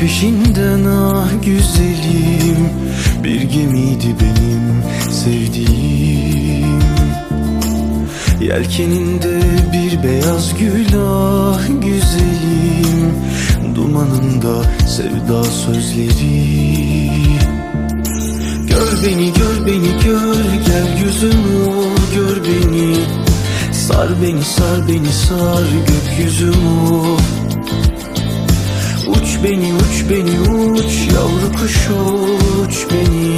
peşinden ah güzelim Bir gemiydi benim sevdiğim. Yelkeninde bir beyaz gül ah güzelim Dumanında sevda sözleri. Gör beni gör beni gör gel gözüm ol gör beni. Sar beni sar beni sar gökyüzüm ol beni uç beni uç. Yavru kuş uç beni.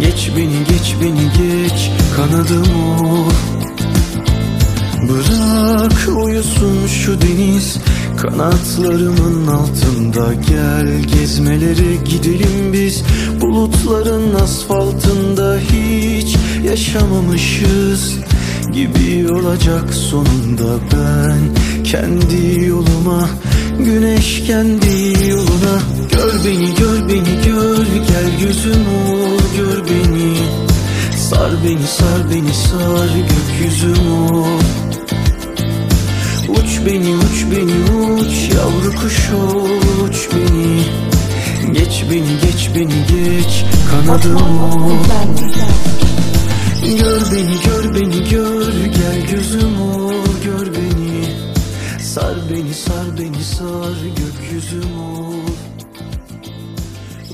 Geç beni geç beni geç. Kanadım ol Bırak uyusun şu deniz. Kanatlarımın altında Gel. Gezmelere gidelim biz. Bulutların asfaltında Hiç yaşamamışız Gibi olacak sonunda ben Kendi yoluma Güneş kendi yoluna. Gör beni gör beni gör. Gel gözüm ol gör beni. Sar beni sar beni sar gökyüzüm ol Uç beni uç beni uç Yavru kuş uç beni. Geç beni geç beni geç kanadım ol Gör beni gör beni gör. Gel gözüm ol gör beni. Sar beni sar gökyüzüm ol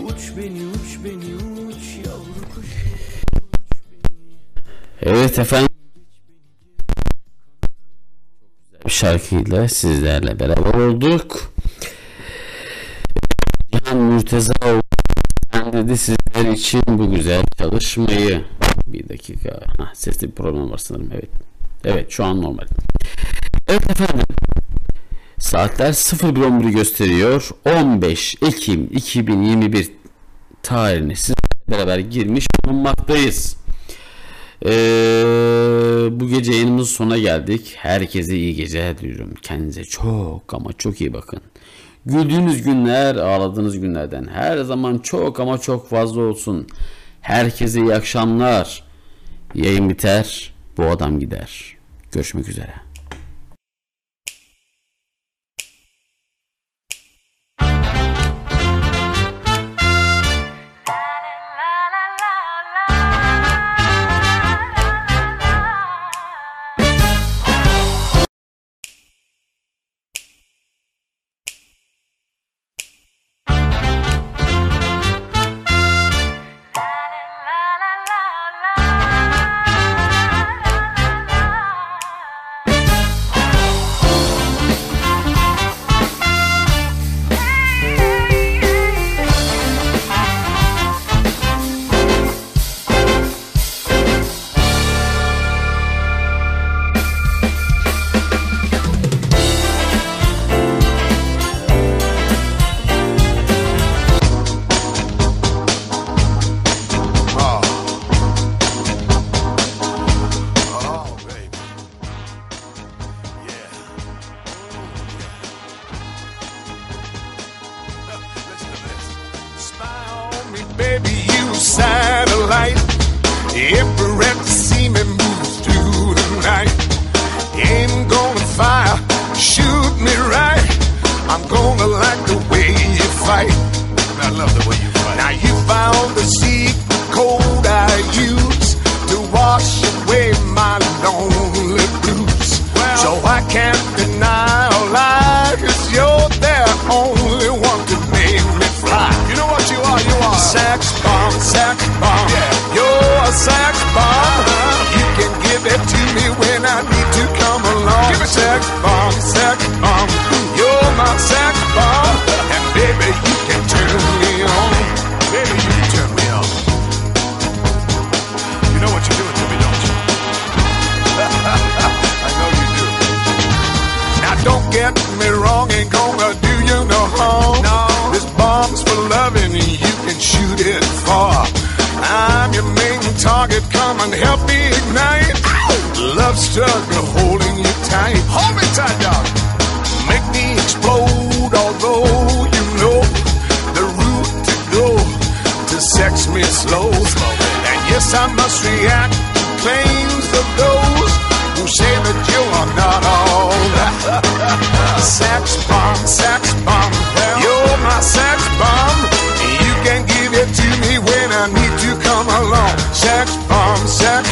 Uç beni uç beni uç yavru kuş Evet efendim. Bir şarkıyla sizlerle beraber olduk. Cihan Mürtezaoğlu sen dedi sizler için bu güzel çalışmayı. Bir dakika. Hah, sesli bir problem var sanırım. Evet. Evet şu an normal. Evet efendim. Saatler 01.11'i gösteriyor. 15 Ekim 2021 tarihine sizlerle beraber girmiş bulunmaktayız. Ee, bu gece yayınımızın sonuna geldik. Herkese iyi geceler diliyorum. Kendinize çok ama çok iyi bakın. Güldüğünüz günler, ağladığınız günlerden her zaman çok ama çok fazla olsun. Herkese iyi akşamlar. Yayın biter, bu adam gider. Görüşmek üzere. baby, you satellite. If you're ready to see me move through the night. Ain't gonna fire, shoot me right. I'm gonna like the way you fight. I love the way you fight. Now you found the secret code I use. Sack bomb, sack bomb. You're my sack bomb, and baby you can turn me on. Baby you can turn me on. You know what you're doing to me, don't you? I know you do. Now don't get me wrong, ain't gonna do you no harm. No. This bomb's for loving, and you can shoot it far. I'm your main target. Come and help me ignite. Ow! Love struggle tight, hold me tight, dog. Make me explode, although you know the route to go to sex me slow. And yes, I must react to claims of those who say that you are not all that. sex bomb, sex bomb, you're my sex bomb. You can give it to me when I need to come along. Sex bomb, sex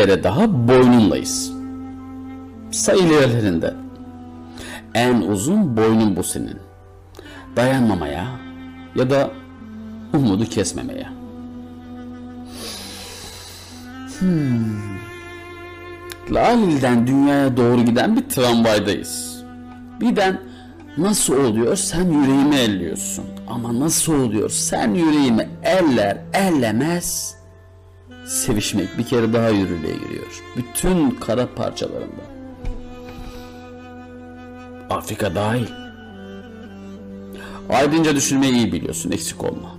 kere daha boynunlayız. Sayı ilerlerinde. En uzun boynun bu senin. Dayanmamaya ya da umudu kesmemeye. Hmm. Lalil'den dünyaya doğru giden bir tramvaydayız. Birden nasıl oluyor sen yüreğimi elliyorsun. Ama nasıl oluyor sen yüreğimi eller ellemez. Sevişmek bir kere daha yürürlüğe giriyor. Bütün kara parçalarında. Afrika dahil. Aydınca düşünmeyi iyi biliyorsun eksik olma.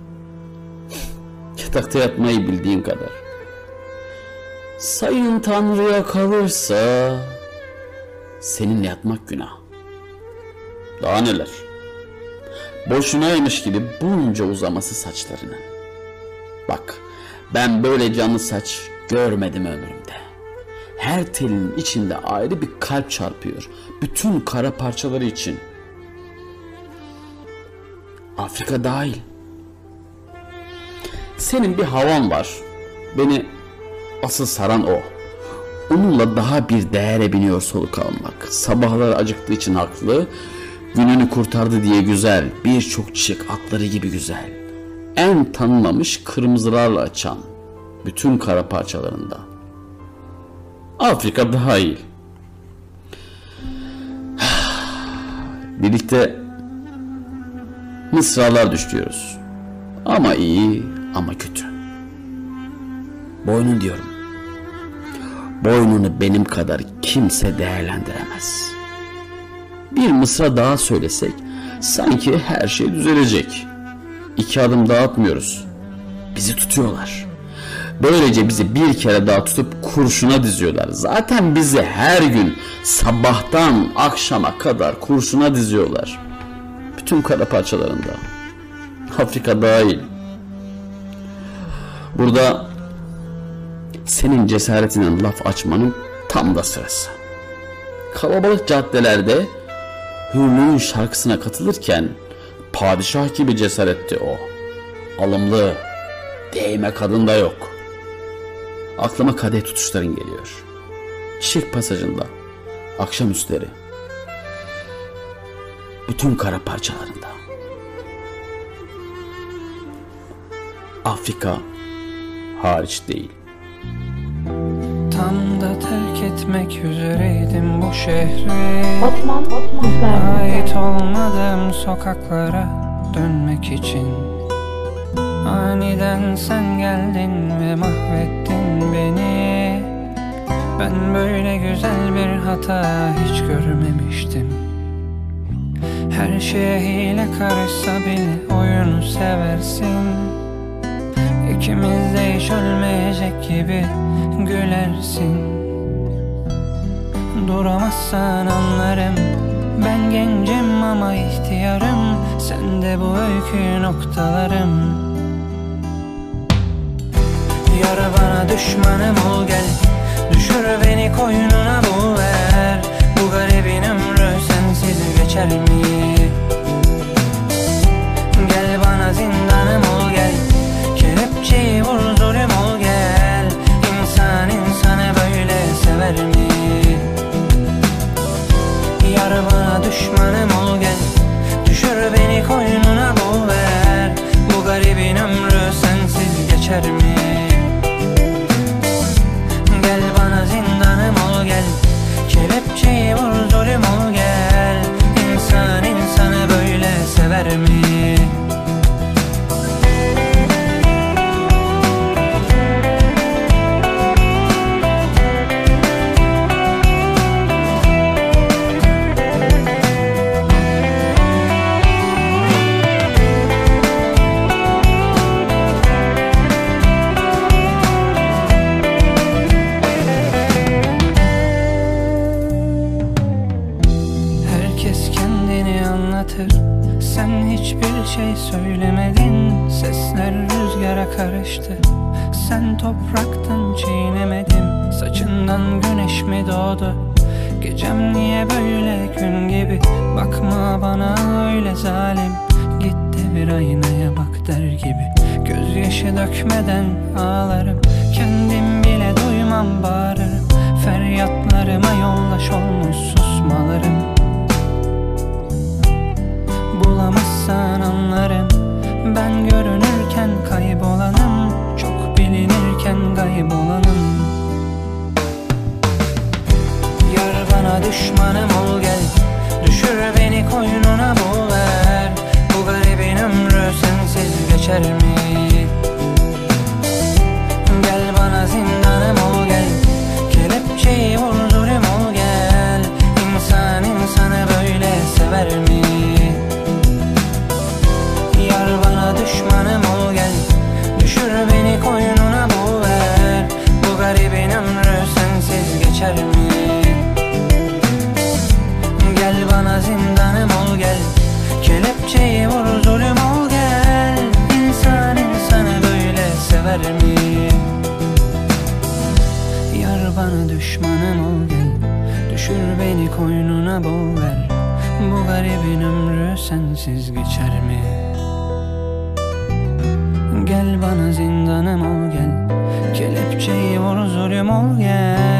Yatakta yatmayı bildiğin kadar. Sayın Tanrı'ya kalırsa seninle yatmak günah. Daha neler? Boşunaymış gibi bunca uzaması saçlarının. Ben böyle canlı saç görmedim ömrümde. Her telin içinde ayrı bir kalp çarpıyor. Bütün kara parçaları için. Afrika dahil. Senin bir havan var. Beni asıl saran o. Onunla daha bir değere biniyor soluk almak. Sabahları acıktığı için haklı. Gününü kurtardı diye güzel. Birçok çiçek atları gibi güzel. En tanınmamış kırmızılarla açan. Bütün kara parçalarında. Afrika dahil. Birlikte mısralar düşüyoruz. Ama iyi ama kötü. Boynun diyorum. Boynunu benim kadar kimse değerlendiremez. Bir mısra daha söylesek sanki her şey düzelecek. İki adım daha atmıyoruz. Bizi tutuyorlar. Böylece bizi bir kere daha tutup kurşuna diziyorlar. Zaten bizi her gün sabahtan akşama kadar kurşuna diziyorlar. Bütün kara parçalarında. Afrika dahil. Burada senin cesaretinin laf açmanın tam da sırası. Kalabalık caddelerde hürlüğün şarkısına katılırken padişah gibi cesaretti o. Alımlı, değme kadın da yok. Aklıma kadeh tutuşların geliyor. Çiçek pasajında, akşamüstleri. Bütün kara parçalarında. Afrika hariç değil. Tam da terk etmek üzereydim bu şehri. Osman, Osman Ait olmadığım sokaklara dönmek için. Aniden sen geldin ve mahvettin beni. Ben böyle güzel bir hata hiç görmemiştim. Her şeye hile karışsa bile oyunu seversin. İkimiz de hiç ölmeyecek gibi gülersin. Duramazsan anlarım. Ben gencim ama ihtiyarım. Sen de bu öykü noktalarım. Yar bana düşmanım ol gel. Düşür beni koynuna bul ver. Bu garibin ömrü sensiz geçer mi? Gel bana zindanım ol gel. Kelepçeyi vur düşmanım ol gel. Düşür beni koynuna bul ver. Bu garibin ömrü sensiz geçer mi? Gel bana zindanım ol gel. Kelepçeyi vur topraktan çiğnemedim Saçından güneş mi doğdu? Gecem niye böyle gün gibi? Bakma bana öyle zalim. Git de bir aynaya bak der gibi. Gözyaşı dökmeden ağlarım. Kendim bile duymam bağırırım. Feryatlarıma yollaş olmuş susmalarım. Bulamazsan anlarım. Ben görünürken kaybolanım ararken kaybolanım. Yar bana düşmanım ol gel. Düşür beni koynuna boğver Bu garibin ömrü sensiz geçer mi? bana zindanım ol gel. Kelepçeyi vur zulüm ol gel.